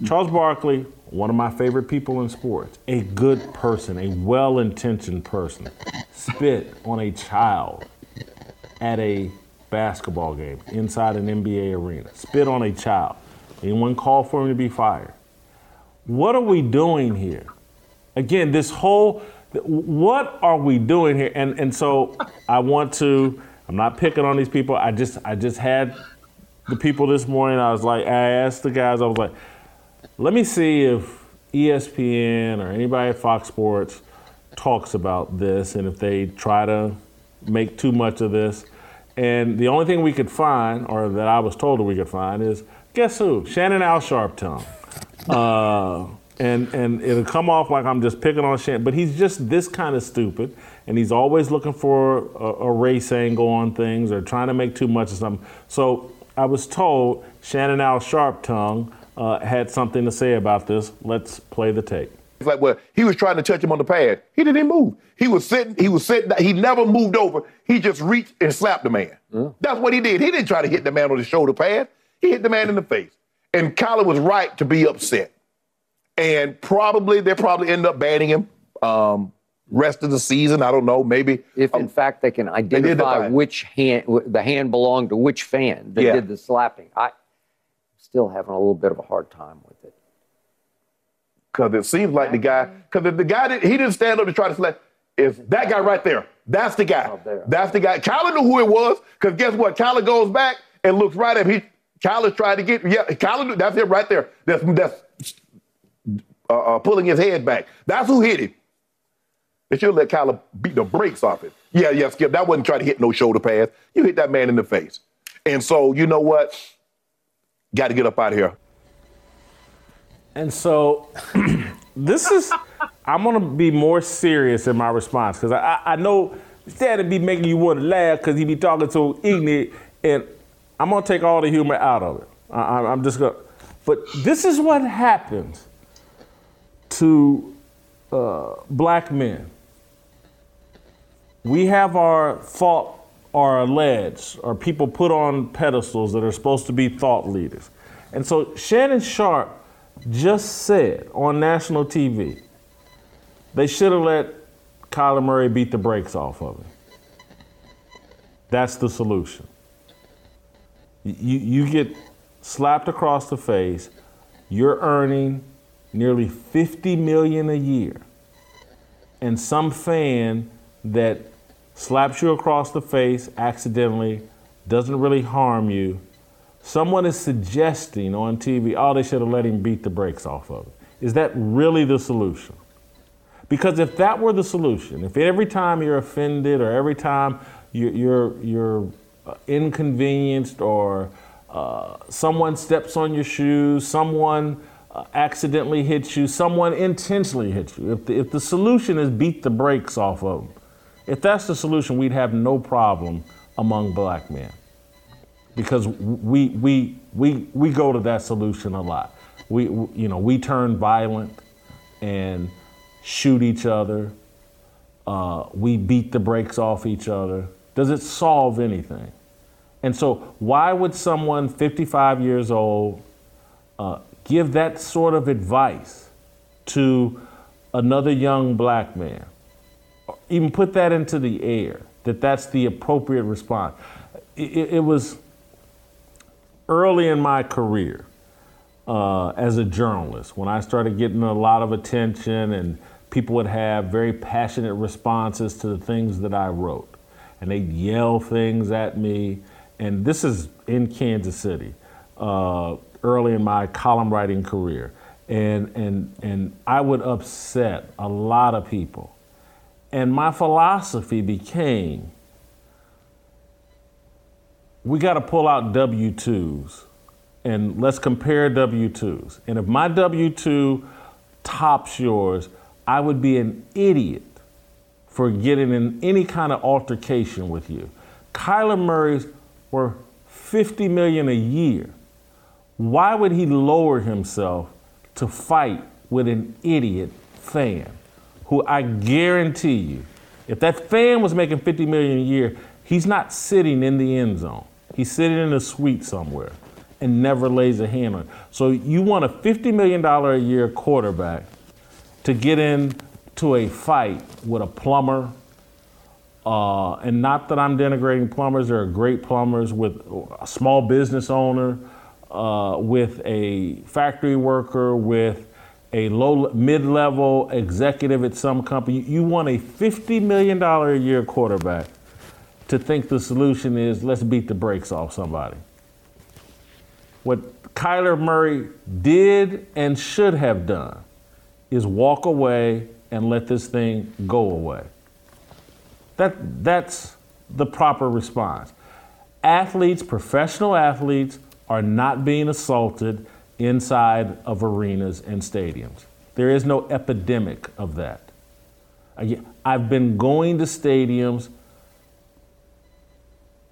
Charles Barkley, one of my favorite people in sports, a good person, a well intentioned person, spit on a child at a basketball game inside an NBA arena, spit on a child. Anyone call for him to be fired? What are we doing here? Again, this whole what are we doing here? And and so I want to. I'm not picking on these people. I just I just had the people this morning. I was like, I asked the guys. I was like, let me see if ESPN or anybody at Fox Sports talks about this, and if they try to make too much of this. And the only thing we could find, or that I was told that we could find, is guess who? Shannon Al Sharptongue. Uh, and and it'll come off like I'm just picking on Shannon, but he's just this kind of stupid, and he's always looking for a, a, race angle on things or trying to make too much of something. So I was told Shannon Al Sharptongue uh, had something to say about this. Let's play the tape. It's like, well, he was trying to touch him on the pad. He didn't move. He was sitting. He was sitting. He never moved over. He just reached and slapped the man. Mm. That's what he did. He didn't try to hit the man on the shoulder pad. He hit the man in the face. And Kyler was right to be upset and probably they probably end up banning him um, rest of the season. I don't know. Maybe if in um, fact they can identify they which hand the hand belonged to which fan that yeah. did the slapping. I still having a little bit of a hard time because it seems like the guy because if the guy did, he didn't stand up to try to slap. Is that guy right there? That's the guy. That's the guy. Kyler knew who it was because guess what? Kyler goes back and looks right at him. He Kyler tried to get yeah. Kyler that's it right there. That's that's uh, uh, pulling his head back. That's who hit him. They should let Kyler beat the brakes off it. Yeah, yeah, Skip. That wasn't trying to hit no shoulder pass. You hit that man in the face. And so, you know what? Got to get up out of here. And so, this is, I'm to be more serious in my response because I, I know of be making you want to laugh because he be talking so ignorant, and I'm to take all the humor out of it. I, I'm just to, but this is what happens to uh, black men. We have our thought our alleged, or people put on pedestals that are supposed to be thought leaders. And so Shannon Sharpe just said on national TV, they should have let Kyler Murray beat the brakes off of him. That's the solution. You, you get slapped across the face, you're earning nearly 50 million a year, and some fan that slaps you across the face accidentally doesn't really harm you, someone is suggesting on TV, oh, they should have let him beat the brakes off of it. Is that really the solution? Because if that were the solution, if every time you're offended or every time you're, you're, you're uh, inconvenienced or uh, someone steps on your shoes, someone uh, accidentally hits you, someone intentionally hits you. If the, if the solution is beat the brakes off of them, if that's the solution, we'd have no problem among black men. Because we, we, we, we go to that solution a lot. We, you know, we turn violent and shoot each other. Uh, we beat the brakes off each other. Does it solve anything? And so, why would someone 55 years old uh, give that sort of advice to another young black man, even put that into the air, that that's the appropriate response. It, it was early in my career. uh, as a journalist. When I started getting a lot of attention and people would have very passionate responses to the things that I wrote, and they'd yell things at me. And this is in Kansas City, uh, early in my column writing career. And, and, and I would upset a lot of people. And my philosophy became we got to pull out W 2s and let's compare W 2s. And if my W 2 tops yours, I would be an idiot for getting in any kind of altercation with you. Kyler Murray's were 50 million a year. Why would he lower himself to fight with an idiot fan who I guarantee you, if that fan was making 50 million a year, he's not sitting in the end zone. He's sitting in a suite somewhere and never lays a hand on. So you want a $50 million a year quarterback to get into a fight with a plumber, uh, and not that I'm denigrating plumbers, there are great plumbers with a small business owner, uh, with a factory worker, with a low mid-level executive at some company. You want a $50 million a year quarterback to think the solution is let's beat the brakes off somebody. What Kyler Murray did and should have done is walk away and let this thing go away. That, that's the proper response. Athletes, professional athletes, are not being assaulted inside of arenas and stadiums. There is no epidemic of that. I've been going to stadiums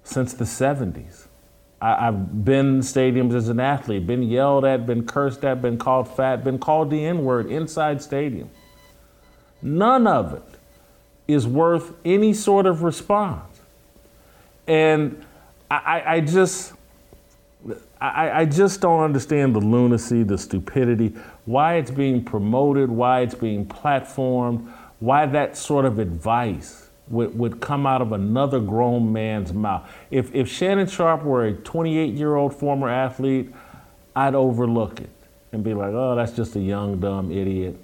since the 70s. I, have been stadiums as an athlete, been yelled at, been cursed at, been called fat, been called the N word inside stadium. None of it is worth any sort of response. And I, I just, I, I, just don't understand the lunacy, the stupidity, why it's being promoted, why it's being platformed, why that sort of advice would, would come out of another grown man's mouth. If, if Shannon Sharpe were a 28 year old former athlete, I'd overlook it and be like, oh, that's just a young, dumb idiot.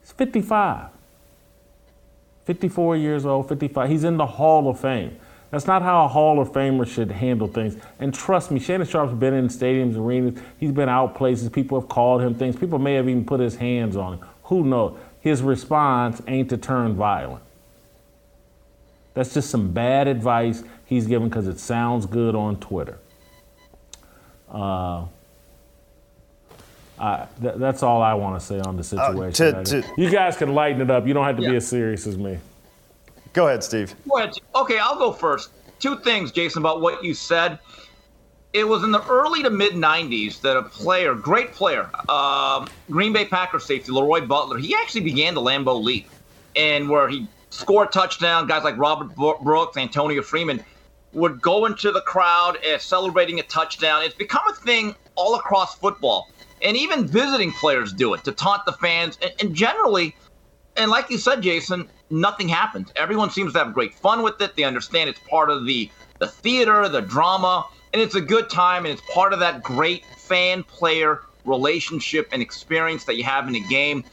He's 55, 54 years old, 55. He's in the Hall of Fame. That's not how a Hall of Famer should handle things. And trust me, Shannon Sharpe's been in stadiums, arenas. He's been out places. People have called him things. People may have even put his hands on him. Who knows? His response ain't to turn violent. That's just some bad advice he's given because it sounds good on Twitter. Uh, I, th- that's all I want to say on the uh, situation. Uh, to, to, you guys can lighten it up. You don't have to yeah. be as serious as me. Go ahead, Steve. Go ahead. Okay, I'll go first. Two things, Jason, about what you said. It was in the early to mid 90s that a player, great player, uh, Green Bay Packers safety, LeRoy Butler, he actually began the Lambeau Leap, and where he score a touchdown. Guys like Robert Brooks, Antonio Freeman would go into the crowd celebrating a touchdown. It's become a thing all across football. And even visiting players do it to taunt the fans. And, and generally, and like you said, Jason, nothing happens. Everyone seems to have great fun with it. They understand it's part of the, the theater, the drama, and it's a good time. And it's part of that great fan player relationship and experience that you have in a game.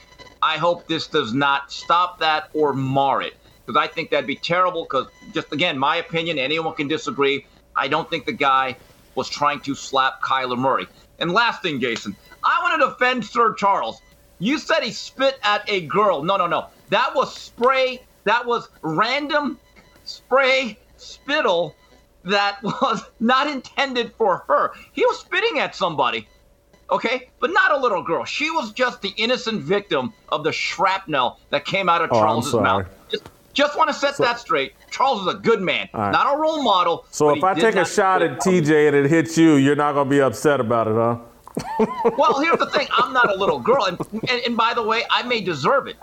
I hope this does not stop that or mar it because I think that'd be terrible. Because just again, my opinion, anyone can disagree. I don't think the guy was trying to slap Kyler Murray. And last thing, Jason, I want to defend Sir Charles. You said he spit at a girl. No, no, no. That was spray. That was random spray spittle that was not intended for her. He was spitting at somebody okay? But not a little girl. She was just the innocent victim of the shrapnel that came out of oh, Charles's mouth. Just, just want to set so, that straight. Charles is a good man, right. not a role model. So if I take a shot at TJ and it hits you, you're not going to be upset about it, huh? well, here's the thing. I'm not a little girl. And, and, and by the way, I may deserve it.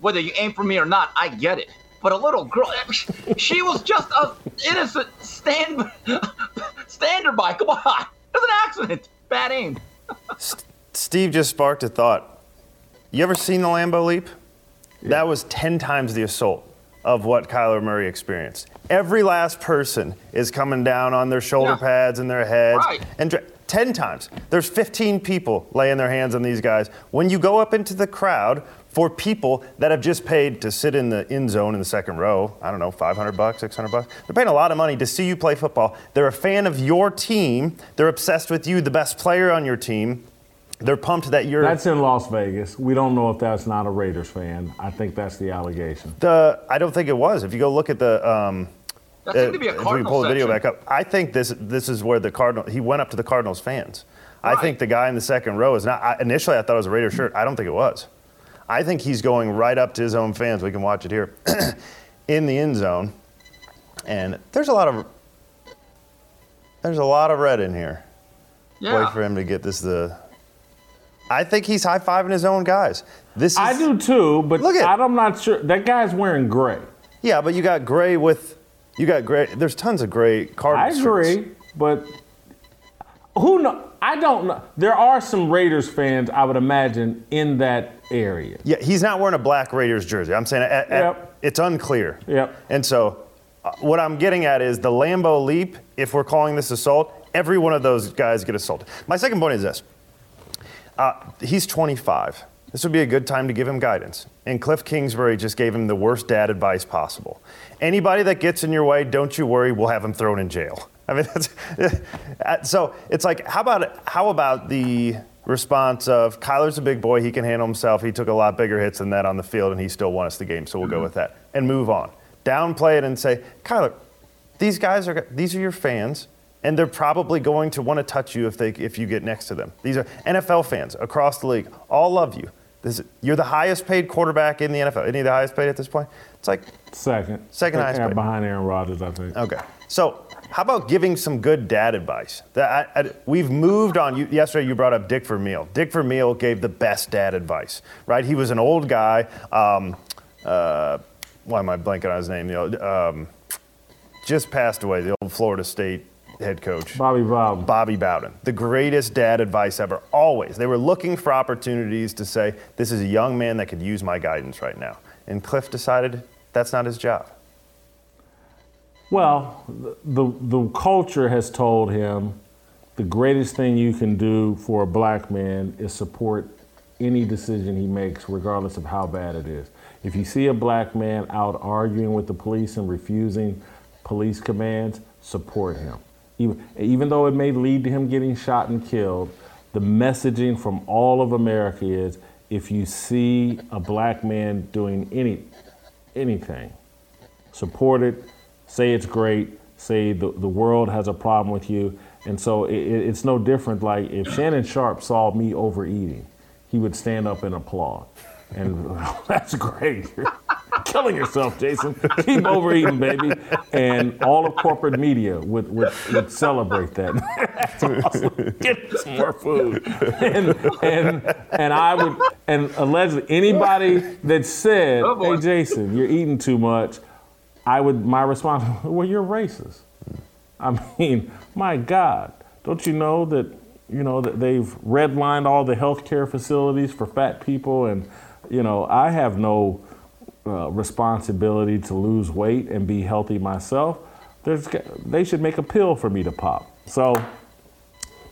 Whether you aim for me or not, I get it but a little girl. She was just a innocent stand stander by. Come on, it was an accident. Bad aim. Steve just sparked a thought. You ever seen the Lambeau Leap? Yeah. That was 10 times the assault. of what Kyler Murray experienced. Every last person is coming down on their shoulder yeah. pads and their heads. Right. And 10 times. There's 15 people laying their hands on these guys. When you go up into the crowd for people that have just paid to sit in the end zone in the second row, I don't know, 500 bucks, 600 bucks. They're paying a lot of money to see you play football. They're a fan of your team. They're obsessed with you, the best player on your team. They're pumped that you're. That's in Las Vegas. We don't know if that's not a Raiders fan. I think that's the allegation. The I don't think it was. If you go look at the. Um, that seemed to be a Cardinal If we pull the video back up, I think this this is where the Cardinal. He went up to the Cardinals fans. Right. I think the guy in the second row is not. I, initially, I thought it was a Raider shirt. I don't think it was. I think he's going right up to his own fans. We can watch it here in the end zone, and there's a lot of there's a lot of red in here. Yeah. Wait for him to get this the I think he's high fiving his own guys. This is, I do too, but look at, I'm not sure. That guy's wearing gray. Yeah, but you got gray with, you got great. There's tons of great Cardinals. I agree, but who know? I don't know. There are some Raiders fans, I would imagine, in that area. Yeah, he's not wearing a black Raiders jersey. I'm saying at, at, yep. it's unclear. Yep. And so, uh, what I'm getting at is the Lambeau leap. If we're calling this assault, every one of those guys get assaulted. My second point is this. Uh, he's 25. This would be a good time to give him guidance. And Cliff Kingsbury just gave him the worst dad advice possible. Anybody that gets in your way, don't you worry, we'll have them thrown in jail. I mean, that's, so it's like, how about how about the response of Kyler's a big boy, he can handle himself. He took a lot bigger hits than that on the field, and he still won us the game. So we'll mm-hmm. go with that and move on. Downplay it and say, Kyler, these guys are these are your fans and they're probably going to want to touch you if they if you get next to them. These are NFL fans across the league, all love you. This, you're the highest paid quarterback in the NFL. Any of the highest paid at this point? It's like second, second highest paid behind Aaron Rodgers, I think. Okay, so how about giving some good dad advice? That I, I, we've moved on. You, yesterday, you brought up Dick Vermeil. Dick Vermeil gave the best dad advice, right? He was an old guy. Um, uh, why am I blanking on his name? You know, um, just passed away. The old Florida State head coach. Bobby Bowden. Bobby Bowden. The greatest dad advice ever. Always. They were looking for opportunities to say, this is a young man that could use my guidance right now. And Cliff decided that's not his job. Well, the, the culture has told him the greatest thing you can do for a black man is support any decision he makes, regardless of how bad it is. If you see a black man out arguing with the police and refusing police commands, support him even, even though it may lead to him getting shot and killed, the messaging from all of America is if you see a black man doing any anything, support it, say it's great, say the, the world has a problem with you. And so it, it's no different like if Shannon Sharpe saw me overeating, he would stand up and applaud. And that's great. killing yourself, Jason. Keep overeating, baby. And all of corporate media would, would, would celebrate that. awesome. Get some more food. And, and, and I would, and allegedly, anybody that said, oh hey, Jason, you're eating too much, I would, my response, well, you're racist. I mean, my God, don't you know that, you know, that they've redlined all the healthcare facilities for fat people and, you know, I have no uh, responsibility to lose weight and be healthy myself, there's, they should make a pill for me to pop. So,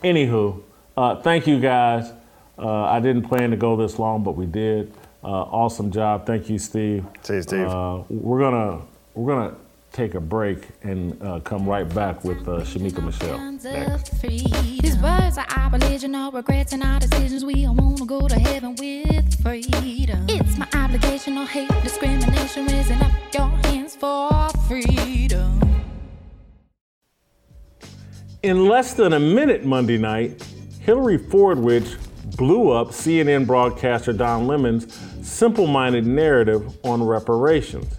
anywho, uh, thank you guys. Uh, I didn't plan to go this long, but we did. Uh, awesome job. Thank you, Steve. See you, Steve. Uh, we're gonna we're gonna take a break and uh, come right back with uh, Shemeka Michelle. Next. These words are our religion, no regrets in our decisions. We all wanna go to heaven with freedom. It's my obligation, no hate, discrimination, raising up your hands for freedom. In less than a minute Monday night, Hilary Fordwich blew up CNN broadcaster Don Lemon's simple minded narrative on reparations.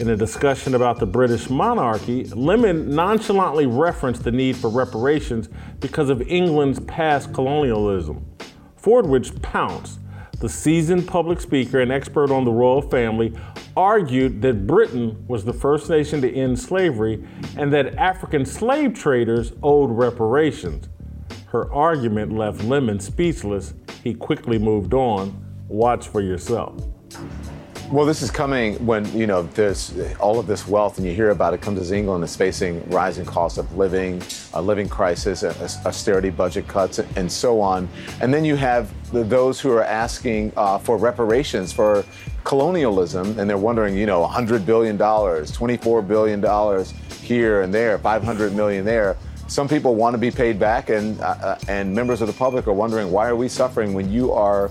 In a discussion about the British monarchy, Lemon nonchalantly referenced the need for reparations because of England's past colonialism. Fordwich pounced. The seasoned public speaker and expert on the royal family argued that Britain was the first nation to end slavery and that African slave traders owed reparations. Her argument left Lemon speechless. He quickly moved on. Watch for yourself. Well, this is coming when you know there's all of this wealth, and you hear about it comes as England is facing rising costs of living, a living crisis, austerity budget cuts, and so on. And then you have those who are asking uh, for reparations for colonialism, and they're wondering, you know, 100 billion dollars, 24 billion dollars here and there, 500 million there. Some people want to be paid back, and uh, uh and members of the public are wondering why are we suffering when you are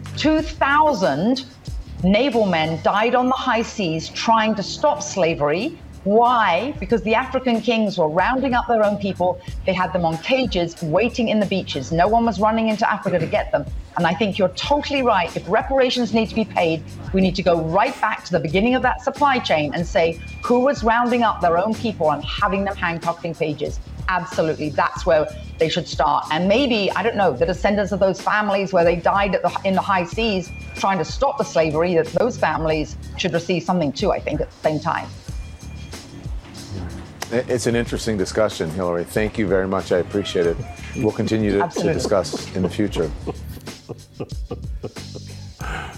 2,000 naval men died on the high seas trying to stop slavery. Why? Because the African kings were rounding up their own people. They had them on cages waiting in the beaches. No one was running into Africa to get them. And I think you're totally right. If reparations need to be paid, we need to go right back to the beginning of that supply chain and say who was rounding up their own people and having them handcuffed in cages absolutely that's where they should start. And maybe, I don't know, the descendants of those families where they died the, in the high seas trying to stop the slavery, that those families should receive something too, I think, at the same time. It's an interesting discussion, Hilary. Thank you very much. I appreciate it. We'll continue to, to discuss in the future.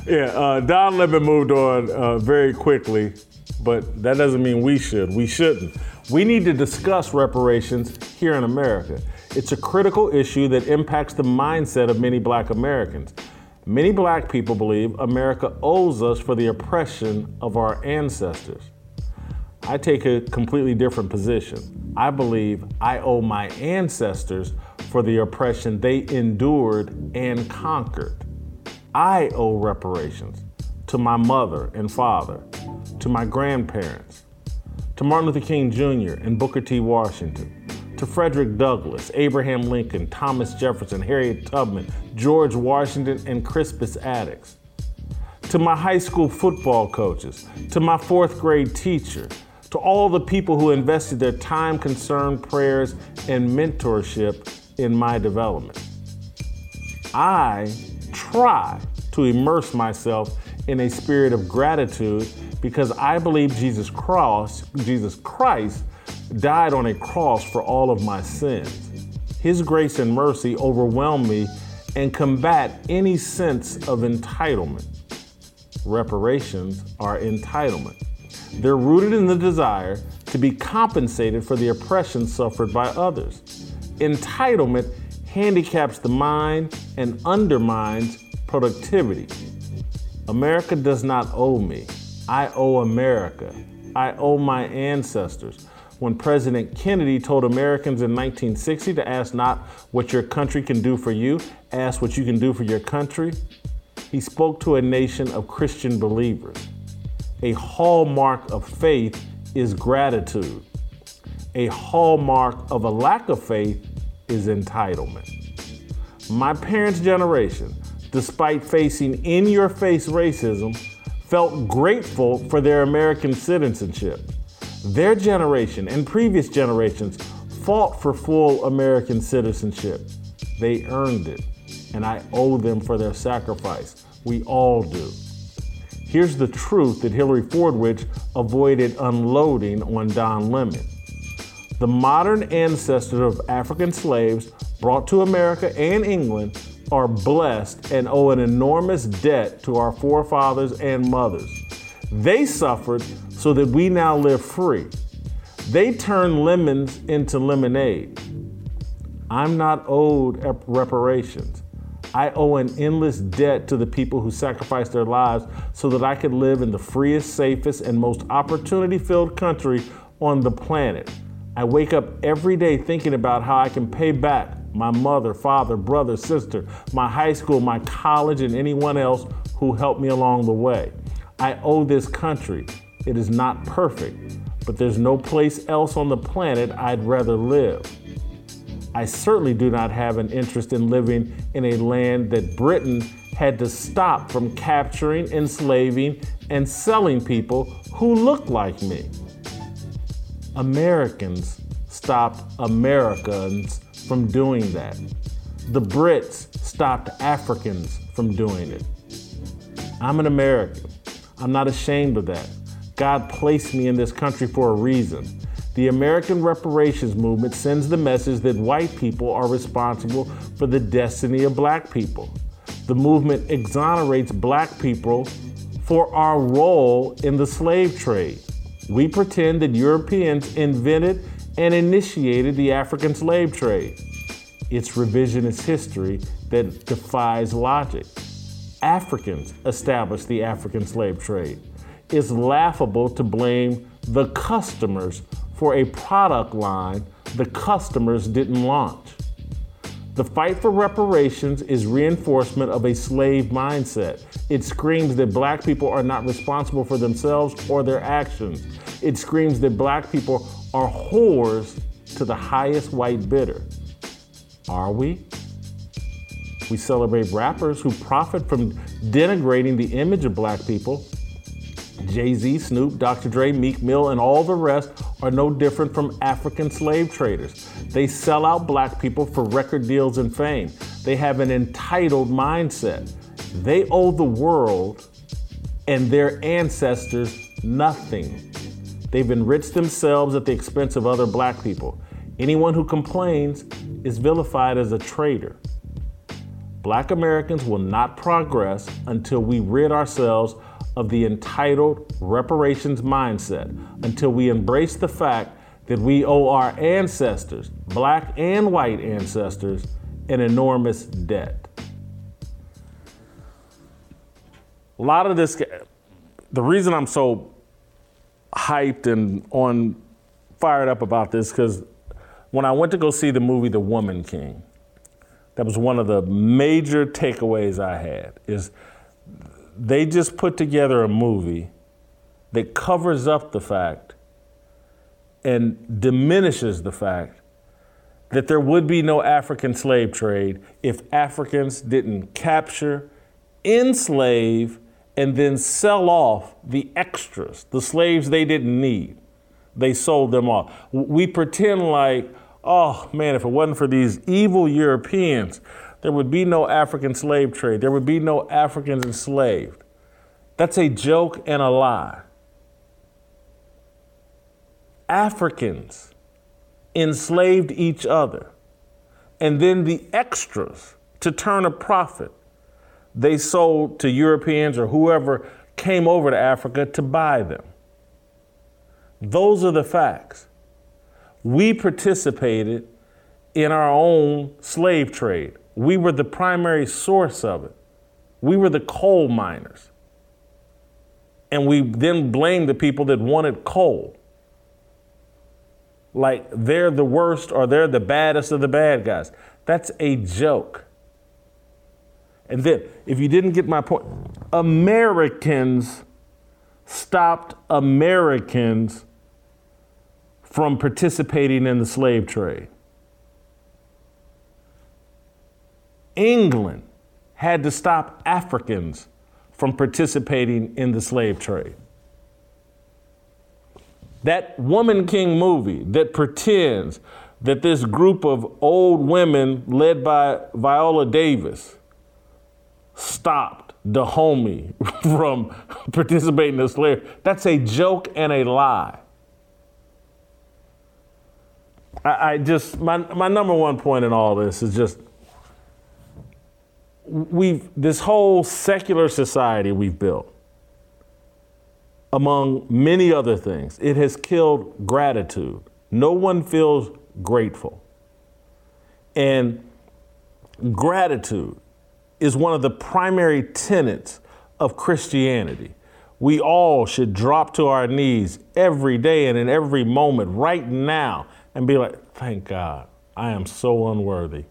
yeah, uh, Don Lemon moved on uh, very quickly, but that doesn't mean we should. We shouldn't. We need to discuss reparations here in America. It's a critical issue that impacts the mindset of many black Americans. Many black people believe America owes us for the oppression of our ancestors. I take a completely different position. I believe I owe my ancestors for the oppression they endured and conquered. I owe reparations to my mother and father, to my grandparents, to Martin Luther King Jr. and Booker T. Washington, to Frederick Douglass, Abraham Lincoln, Thomas Jefferson, Harriet Tubman, George Washington, and Crispus Attucks, to my high school football coaches, to my fourth grade teacher, to all the people who invested their time, concern, prayers, and mentorship in my development. I try to immerse myself in a spirit of gratitude because I believe Jesus cross, Jesus Christ died on a cross for all of my sins. His grace and mercy overwhelm me and combat any sense of entitlement. Reparations are entitlement. They're rooted in the desire to be compensated for the oppression suffered by others. Entitlement handicaps the mind and undermines productivity. America does not owe me. I owe America. I owe my ancestors. When President Kennedy told Americans in 1960 to ask not what your country can do for you, ask what you can do for your country, he spoke to a nation of Christian believers. A hallmark of faith is gratitude. A hallmark of a lack of faith is entitlement. My parents' generation, despite facing in your face racism, felt grateful for their American citizenship. Their generation and previous generations fought for full American citizenship. They earned it, and I owe them for their sacrifice. We all do. Here's the truth that Hilary Fordwich avoided unloading on Don Lemon. The modern ancestors of African slaves brought to America and England are blessed and owe an enormous debt to our forefathers and mothers. They suffered so that we now live free. They turned lemons into lemonade. I'm not owed reparations. I owe an endless debt to the people who sacrificed their lives so that I could live in the freest, safest, and most opportunity filled country on the planet. I wake up every day thinking about how I can pay back my mother, father, brother, sister, my high school, my college, and anyone else who helped me along the way. I owe this country. It is not perfect, but there's no place else on the planet I'd rather live. I certainly do not have an interest in living in a land that Britain had to stop from capturing, enslaving, and selling people who look like me. Americans stopped Americans from doing that. The Brits stopped Africans from doing it. I'm an American. I'm not ashamed of that. God placed me in this country for a reason. The American reparations movement sends the message that white people are responsible for the destiny of black people. The movement exonerates black people for our role in the slave trade. We pretend that Europeans invented and initiated the African slave trade. It's revisionist history that defies logic. Africans established the African slave trade. It's laughable to blame the customers for a product line the customers didn't launch. The fight for reparations is reinforcement of a slave mindset. It screams that black people are not responsible for themselves or their actions. It screams that black people are whores to the highest white bidder. Are we? We celebrate rappers who profit from denigrating the image of black people. Jay Z, Snoop, Dr. Dre, Meek Mill, and all the rest are no different from African slave traders. They sell out black people for record deals and fame. They have an entitled mindset. They owe the world and their ancestors nothing. They've enriched themselves at the expense of other black people. Anyone who complains is vilified as a traitor. Black Americans will not progress until we rid ourselves of the entitled reparations mindset, until we embrace the fact that we owe our ancestors, black and white ancestors, an enormous debt. A lot of this, the reason I'm so hyped and on fired up about this, because when I went to go see the movie The Woman King, that was one of the major takeaways I had is they just put together a movie that covers up the fact and diminishes the fact that there would be no African slave trade if Africans didn't capture, enslave, and then sell off the extras, the slaves they didn't need. They sold them off. We pretend like, oh man, if it wasn't for these evil Europeans, there would be no African slave trade. There would be no Africans enslaved. That's a joke and a lie. Africans enslaved each other, and then the extras to turn a profit they sold to Europeans or whoever came over to Africa to buy them. Those are the facts. We participated in our own slave trade. We were the primary source of it. We were the coal miners. And we then blamed the people that wanted coal. Like they're the worst or they're the baddest of the bad guys. That's a joke. And then, if you didn't get my point, Americans stopped Americans from participating in the slave trade. England had to stop Africans from participating in the slave trade. That Woman King movie that pretends that this group of old women led by Viola Davis stopped Dahomey from participating in the slavery. That's a joke and a lie. I, I just my my number one point in all this is just we've this whole secular society we've built among many other things it has killed gratitude no one feels grateful and gratitude is one of the primary tenets of Christianity. We all should drop to our knees every day and in every moment right now and be like, thank God, I am so unworthy.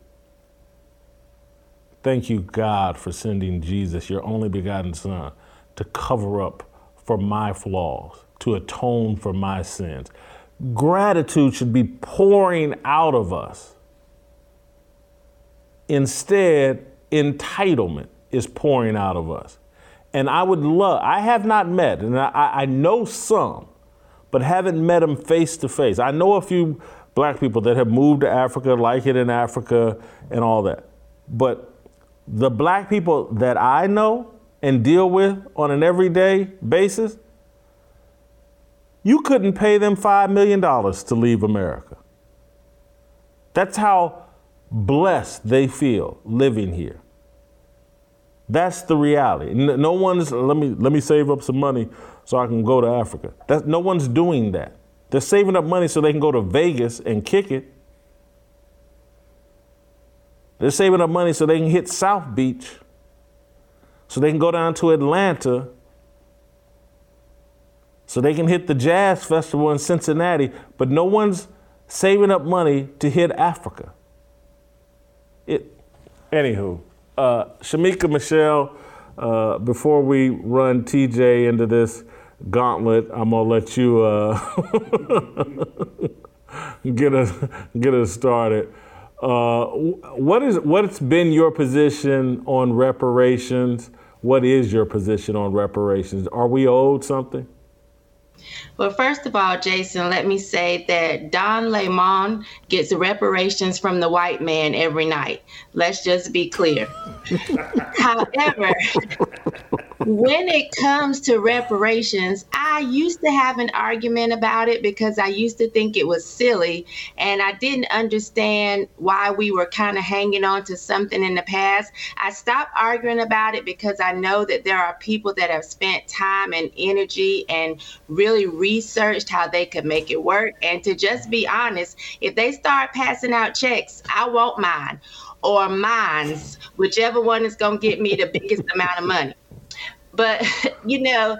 Thank you, God, for sending Jesus, your only begotten Son, to cover up for my flaws, to atone for my sins. Gratitude should be pouring out of us. Instead, entitlement is pouring out of us. And I would love, I have not met, and I, I know some, but haven't met them face to face. I know a few black people that have moved to Africa, like it in Africa, and all that. But the black people that I know and deal with on an everyday basis, you couldn't pay them $5 million to leave America. That's how blessed they feel living here. That's the reality. No one's let me let me save up some money so I can go to Africa. That, no one's doing that. They're saving up money so they can go to Vegas and kick it. They're saving up money so they can hit South Beach, so they can go down to Atlanta, so they can hit the Jazz Festival in Cincinnati, but no one's saving up money to hit Africa. It, anywho, uh, Shemeka Michelle, uh, before we run TJ into this gauntlet, I'm gonna let you uh, get us get us started. Uh, what is what's been your position on reparations? What is your position on reparations? Are we owed something? Well, first of all, Jason, let me say that Don Lemon gets reparations from the white man every night. Let's just be clear. However, when it comes to reparations, I used to have an argument about it because I used to think it was silly and I didn't understand why we were kind of hanging on to something in the past. I stopped arguing about it because I know that there are people that have spent time and energy and really researched how they could make it work. And to just be honest, if they start passing out checks, I want mine or mines, whichever one is going to get me the biggest amount of money. But, you know,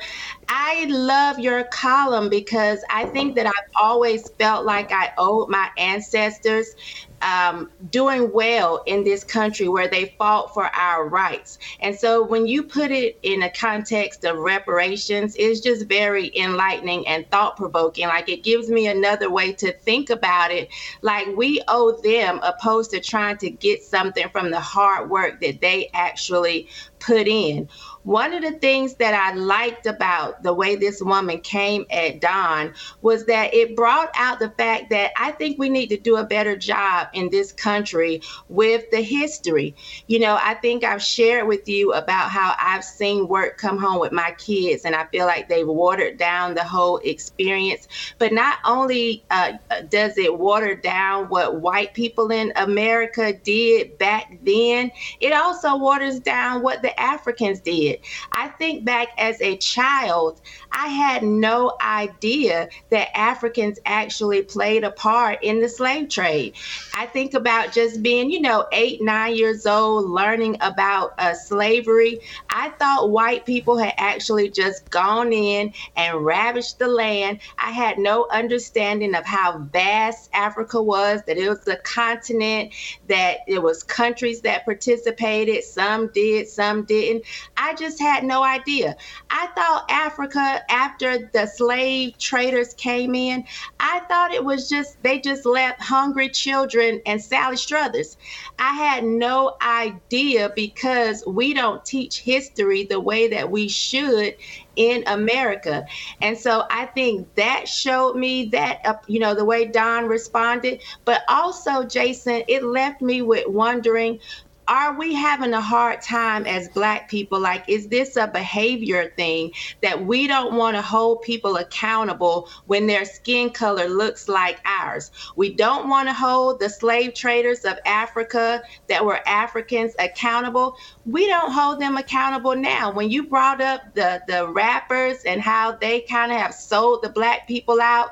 I love your column because I think that I've always felt like I owed my ancestors um, doing well in this country where they fought for our rights. And so when you put it in a context of reparations, it's just very enlightening and thought provoking. Like it gives me another way to think about it. Like we owe them opposed to trying to get something from the hard work that they actually put in. One of the things that I liked about the way this woman came at Don was that it brought out the fact that I think we need to do a better job in this country with the history. You know, I think I've shared with you about how I've seen work come home with my kids, and I feel like they've watered down the whole experience. But not only uh, does it water down what white people in America did back then, it also waters down what the Africans did. I think back as a child, I had no idea that Africans actually played a part in the slave trade. I think about just being, you know, eight, nine years old, learning about uh, slavery. I thought white people had actually just gone in and ravaged the land. I had no understanding of how vast Africa was, that it was a continent, that it was countries that participated. Some did, some didn't. I just had no idea. I thought Africa, after the slave traders came in, I thought it was just, they just left hungry children and Sally Struthers. I had no idea because we don't teach history the way that we should in America. And so I think that showed me that, uh, you know, the way Don responded. But also, Jason, it left me with wondering are we having a hard time as black people? Like is this a behavior thing that we don't want to hold people accountable when their skin color looks like ours? We don't want to hold the slave traders of africa that were africans accountable. We don't hold them accountable now. When you brought up the the rappers and how they kind of have sold the black people out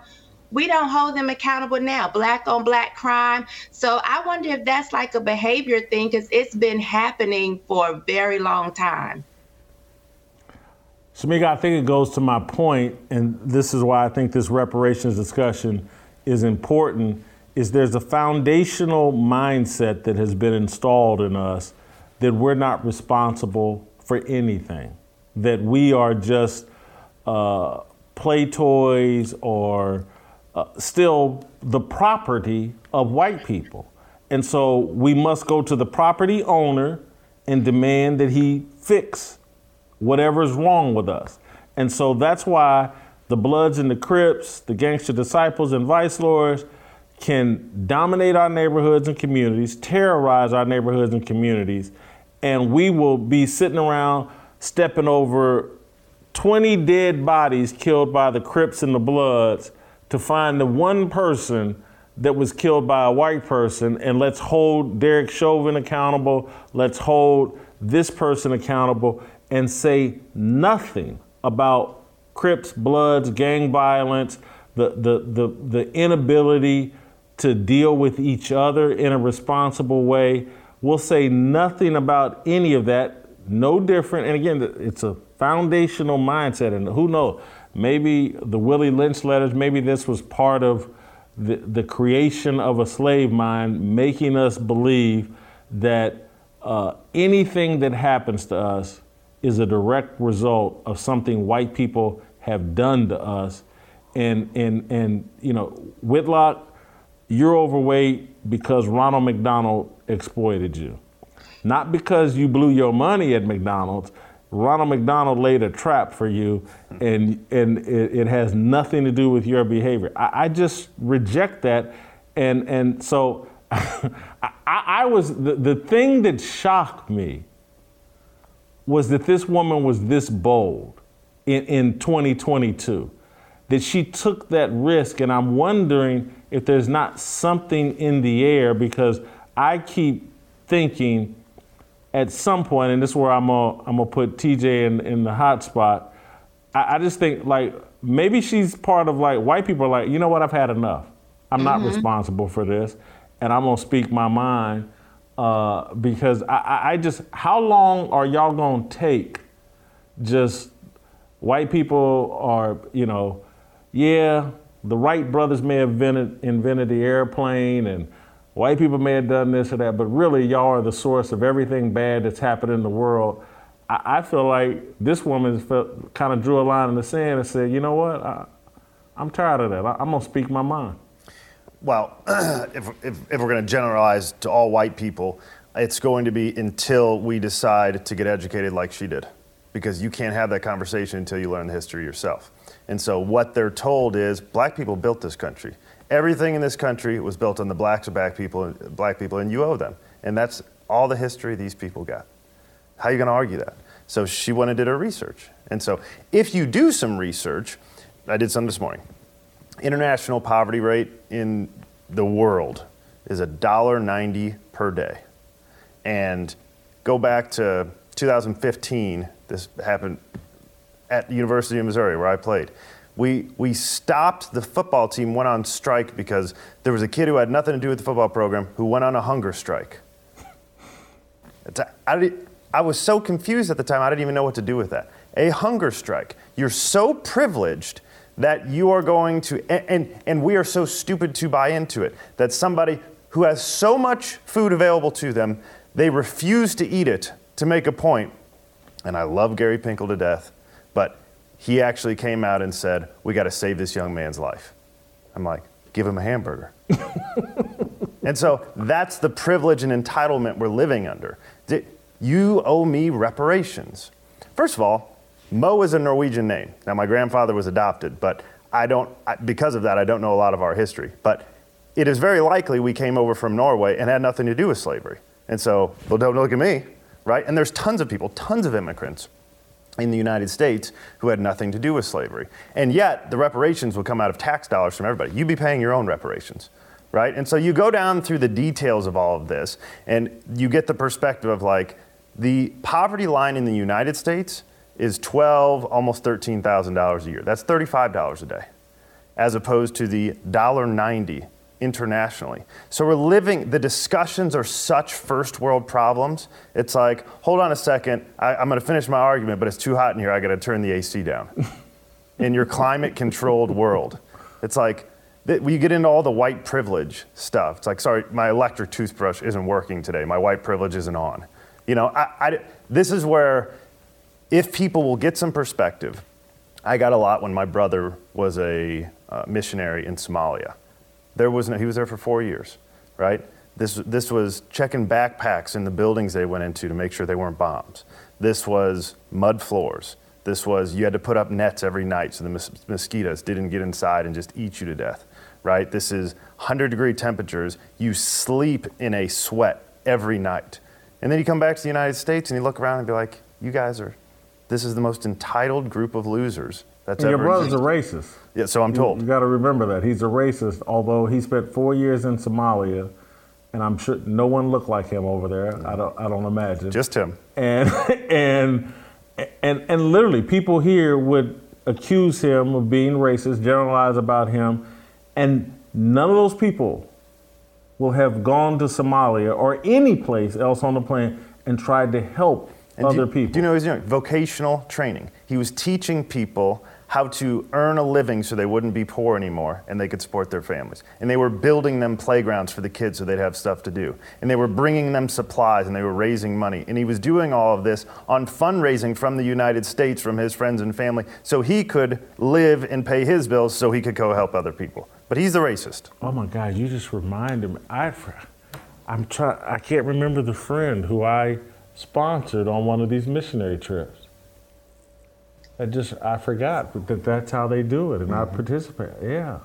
we don't hold them accountable now. Black on black crime. So i wonder if that's like a behavior thing because it's been happening for a very long time. Shemeka, I think it goes to my point, and this is why I think this reparations discussion is important, is there's a foundational mindset that has been installed in us that we're not responsible for anything, that we are just uh, play toys or uh, still the property of white people. And so we must go to the property owner and demand that he fix whatever's wrong with us. And so that's why the Bloods and the Crips, the gangster disciples and vice lords can dominate our neighborhoods and communities, terrorize our neighborhoods and communities, and we will be sitting around stepping over 20 dead bodies killed by the Crips and the Bloods to find the one person that was killed by a white person, and let's hold Derek Chauvin accountable, let's hold this person accountable, and say nothing about Crips, Bloods, gang violence, the, the, the, the inability to deal with each other in a responsible way. We'll say nothing about any of that, no different. And again, it's a foundational mindset, and who knows? Maybe the Willie Lynch letters, maybe this was part of the, the creation of a slave mind, making us believe that uh, anything that happens to us is a direct result of something white people have done to us. And, and, and you know, Whitlock, you're overweight because Ronald McDonald exploited you. Not because you blew your money at McDonald's. Ronald McDonald laid a trap for you, and, and it, it has nothing to do with your behavior. I, I just reject that. And, and so I, I, was, the, the thing that shocked me was that this woman was this bold in, in 2022, that she took that risk. And I'm wondering if there's not something in the air because I keep thinking at some point, and this is where I'm gonna, I'm gonna put TJ in, in the hot spot. I, I, just think like maybe she's part of like white people are like, you know what, I've had enough. I'm mm-hmm. not responsible for this, and I'm gonna speak my mind uh, because I, I just how long are y'all gonna take? Just white people are you know, yeah, the Wright brothers may have invented, invented the airplane and white people may have done this or that, but really y'all are the source of everything bad that's happened in the world. I, I feel like this woman felt, kind of drew a line in the sand and said, you know what, I, am tired of that. I, am going to speak my mind. Well, if, if, if we're going to generalize to all white people, it's going to be until we decide to get educated like she did. Because you can't have that conversation until you learn the history yourself. And so what they're told is black people built this country. Everything in this country was built on the blacks of black people, black people, and you owe them. And that's all the history these people got. How are you going to argue that? So she went and did her research. And so if you do some research, I did some this morning. International poverty rate in the world is $1.90 per day. And go back to 2015, this happened at the University of Missouri where I played we, we stopped the football team, went on strike because there was a kid who had nothing to do with the football program who went on a hunger strike. I, I was so confused at the time, I didn't even know what to do with that. A hunger strike. You're so privileged that you are going to, and, and, and we are so stupid to buy into it, that somebody who has so much food available to them, they refuse to eat it to make a point. And I love Gary Pinkel to death, but he actually came out and said, We got to save this young man's life. I'm like, Give him a hamburger. and so that's the privilege and entitlement we're living under. You owe me reparations. First of all, Moe is a Norwegian name. Now, my grandfather was adopted, but I don't, because of that, I don't know a lot of our history. But it is very likely we came over from Norway and had nothing to do with slavery. And so, well, don't look at me, right? And there's tons of people, tons of immigrants in the United States who had nothing to do with slavery. And yet, the reparations would come out of tax dollars from everybody. You'd be paying your own reparations, right? And so you go down through the details of all of this, and you get the perspective of like, the poverty line in the United States is 12, almost $13,000 a year. That's $35 a day, as opposed to the $1.90 internationally. So we're living, the discussions are such first world problems. It's like, hold on a second, I, am gonna finish my argument, but it's too hot in here, I gotta turn the AC down. in your climate controlled world. It's like, we get into all the white privilege stuff. It's like, sorry, my electric toothbrush isn't working today. My white privilege isn't on. You know, I, I, this is where, if people will get some perspective, I got a lot when my brother was a uh, missionary in Somalia. There was no, he was there for four years, right? This, this was checking backpacks in the buildings they went into to make sure they weren't bombs. This was mud floors. This was you had to put up nets every night so the mos- mosquitoes didn't get inside and just eat you to death, right? This is 100 degree temperatures. You sleep in a sweat every night. And then you come back to the United States and you look around and be like, you guys are, this is the most entitled group of losers that's And your brother's a racist. Yeah, so I'm told. You, got to remember that he's a racist. Although he spent four years in Somalia, and I'm sure no one looked like him over there. I don't. I don't imagine. Just him. And and and and literally, people here would accuse him of being racist, generalize about him, and none of those people will have gone to Somalia or any place else on the planet and tried to help And other do, people. Do you know what he's doing? Vocational training. He was teaching people how to earn a living so they wouldn't be poor anymore and they could support their families. And they were building them playgrounds for the kids so they'd have stuff to do. And they were bringing them supplies and they were raising money. And he was doing all of this on fundraising from the United States from his friends and family so he could live and pay his bills so he could go help other people. But he's the racist. Oh my God! You just reminded me. I, I'm trying. I can't remember the friend who I sponsored on one of these missionary trips. I just I forgot that that's how they do it, and I mm-hmm. participate. Yeah.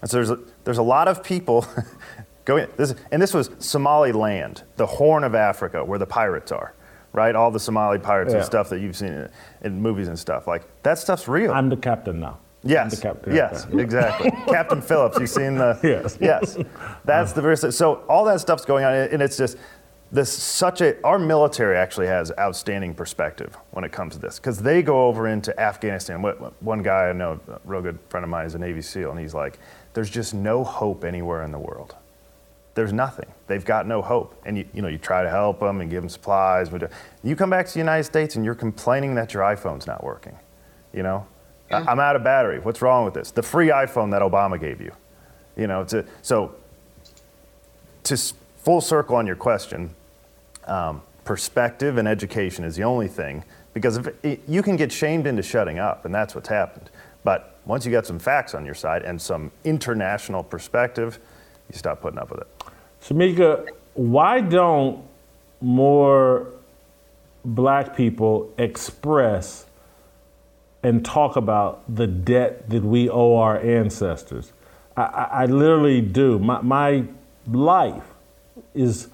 And so there's a, there's a lot of people going, this, and this was Somaliland, the Horn of Africa, where the pirates are, right? All the Somali pirates Yeah. and stuff that you've seen in, in movies and stuff. Like, that stuff's real. I'm the captain now. yes. the captain. Yes, exactly. Captain Phillips, you've seen the. Yes. Yes. That's the very, so all that stuff's going on, and it's just, this such a our military actually has outstanding perspective when it comes to this because they go over into Afghanistan. What, one guy I know, a real good friend of mine, is a Navy SEAL, and he's like, "There's just no hope anywhere in the world. There's nothing. They've got no hope." And you, you know, you try to help them and give them supplies, but uh, you come back to the United States and you're complaining that your iPhone's not working. You know, "I- I'm out of battery. What's wrong with this? The free iPhone that Obama gave you. You know, to, so to full circle on your question, um, perspective and education is the only thing because it, you can get shamed into shutting up, and that's what's happened. But once you got some facts on your side and some international perspective, you stop putting up with it. Shemeka, why don't more black people express and talk about the debt that we owe our ancestors? I, I, I literally do. My, my life is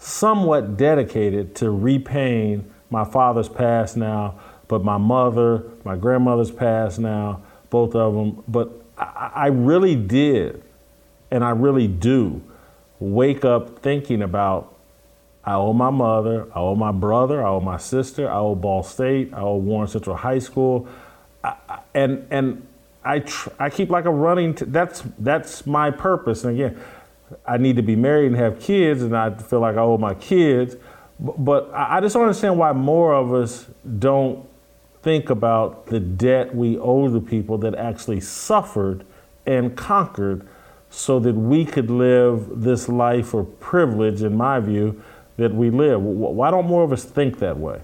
somewhat dedicated to repaying my father's past now, but my mother, my grandmother's past now, both of them. But I, I really did, and I really do, wake up thinking about I owe my mother, I owe my brother, I owe my sister, I owe Ball State, I owe Warren Central High School, I, and and I tr- I keep like a running. T- that's that's my purpose. And again, I need to be married and have kids, and I feel like I owe my kids. But I just don't understand why more of us don't think about the debt we owe the people that actually suffered and conquered so that we could live this life of privilege, in my view, that we live. Why don't more of us think that way?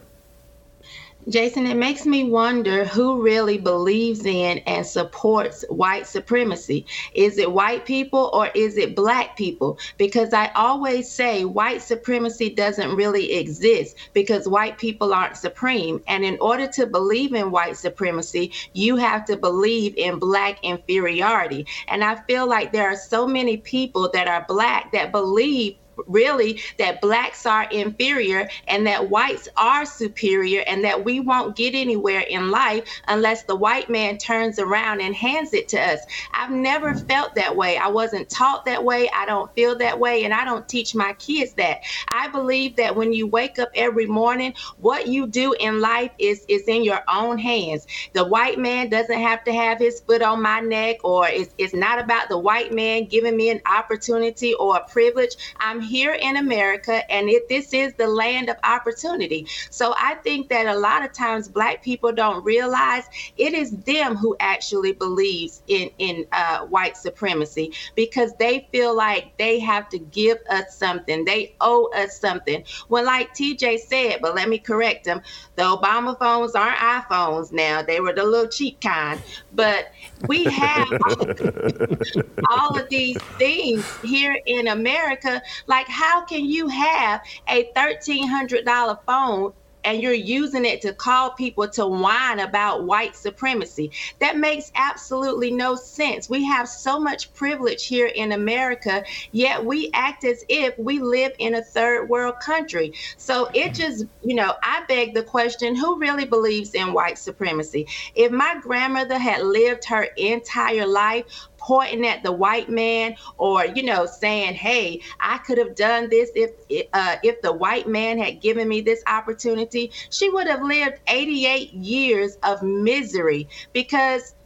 Jason, it makes me wonder who really believes in and supports white supremacy. Is it white people or is it black people? Because I always say white supremacy doesn't really exist because white people aren't supreme. And in order to believe in white supremacy, you have to believe in black inferiority. And I feel like there are so many people that are black that believe really that blacks are inferior and that whites are superior and that we won't get anywhere in life unless the white man turns around and hands it to us. I've never felt that way. I wasn't taught that way. I don't feel that way and I don't teach my kids that. I believe that when you wake up every morning, what you do in life is is in your own hands. The white man doesn't have to have his foot on my neck or it's, it's not about the white man giving me an opportunity or a privilege. I'm here in America, and it, this is the land of opportunity. So I think that a lot of times Black people don't realize it is them who actually believes in in uh, white supremacy because they feel like they have to give us something, they owe us something. When, like TJ said, but let me correct him, the Obama phones aren't iPhones now; they were the little cheap kind. But we have all of these things here in America. Like, how can you have a $1,300 phone and you're using it to call people to whine about white supremacy. That makes absolutely no sense. We have so much privilege here in America, yet we act as if we live in a third world country. So it mm-hmm. just, you know, I beg the question who really believes in white supremacy? If my grandmother had lived her entire life pointing at the white man or you know saying hey i could have done this if uh, if the white man had given me this opportunity she would have lived 88 years of misery because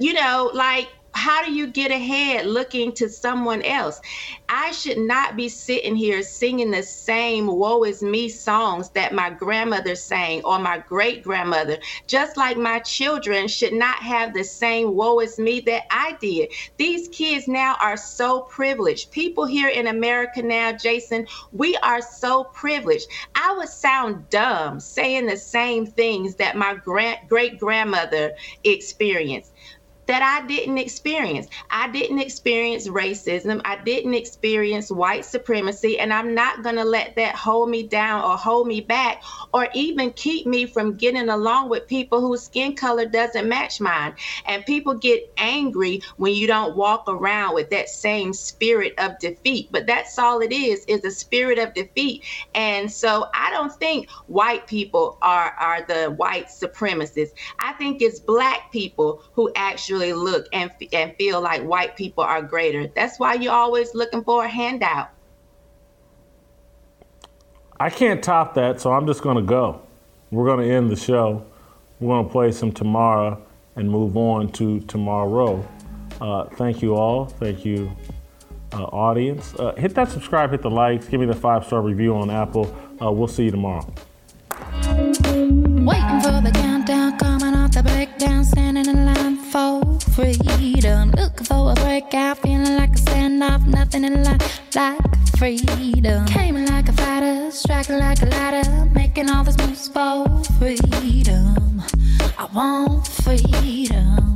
you know like how do you get ahead looking to someone else? I should not be sitting here singing the same woe is me songs that my grandmother sang or my great grandmother, just like my children should not have the same woe is me that I did. These kids now are so privileged. People here in America now, Jason, we are so privileged. I would sound dumb saying the same things that my great grandmother experienced that I didn't experience. I didn't experience racism. I didn't experience white supremacy. And I'm not going to let that hold me down or hold me back or even keep me from getting along with people whose skin color doesn't match mine. And people get angry when you don't walk around with that same spirit of defeat. But that's all it is, is a spirit of defeat. And so I don't think white people are, are the white supremacists. I think it's black people who actually look and, and feel like white people are greater. That's why you're always looking for a handout. I can't top that, so I'm just going to go. We're going to end the show. We're going to play some tomorrow and move on to tomorrow. Uh, thank you all. Thank you, uh, audience. Uh, hit that subscribe, hit the likes, give me the five star review on Apple. Uh, we'll see you tomorrow. For a breakout, feeling like a standoff, nothing in life like freedom. Came like a fighter, striking like a ladder, making all these moves for freedom. I want freedom.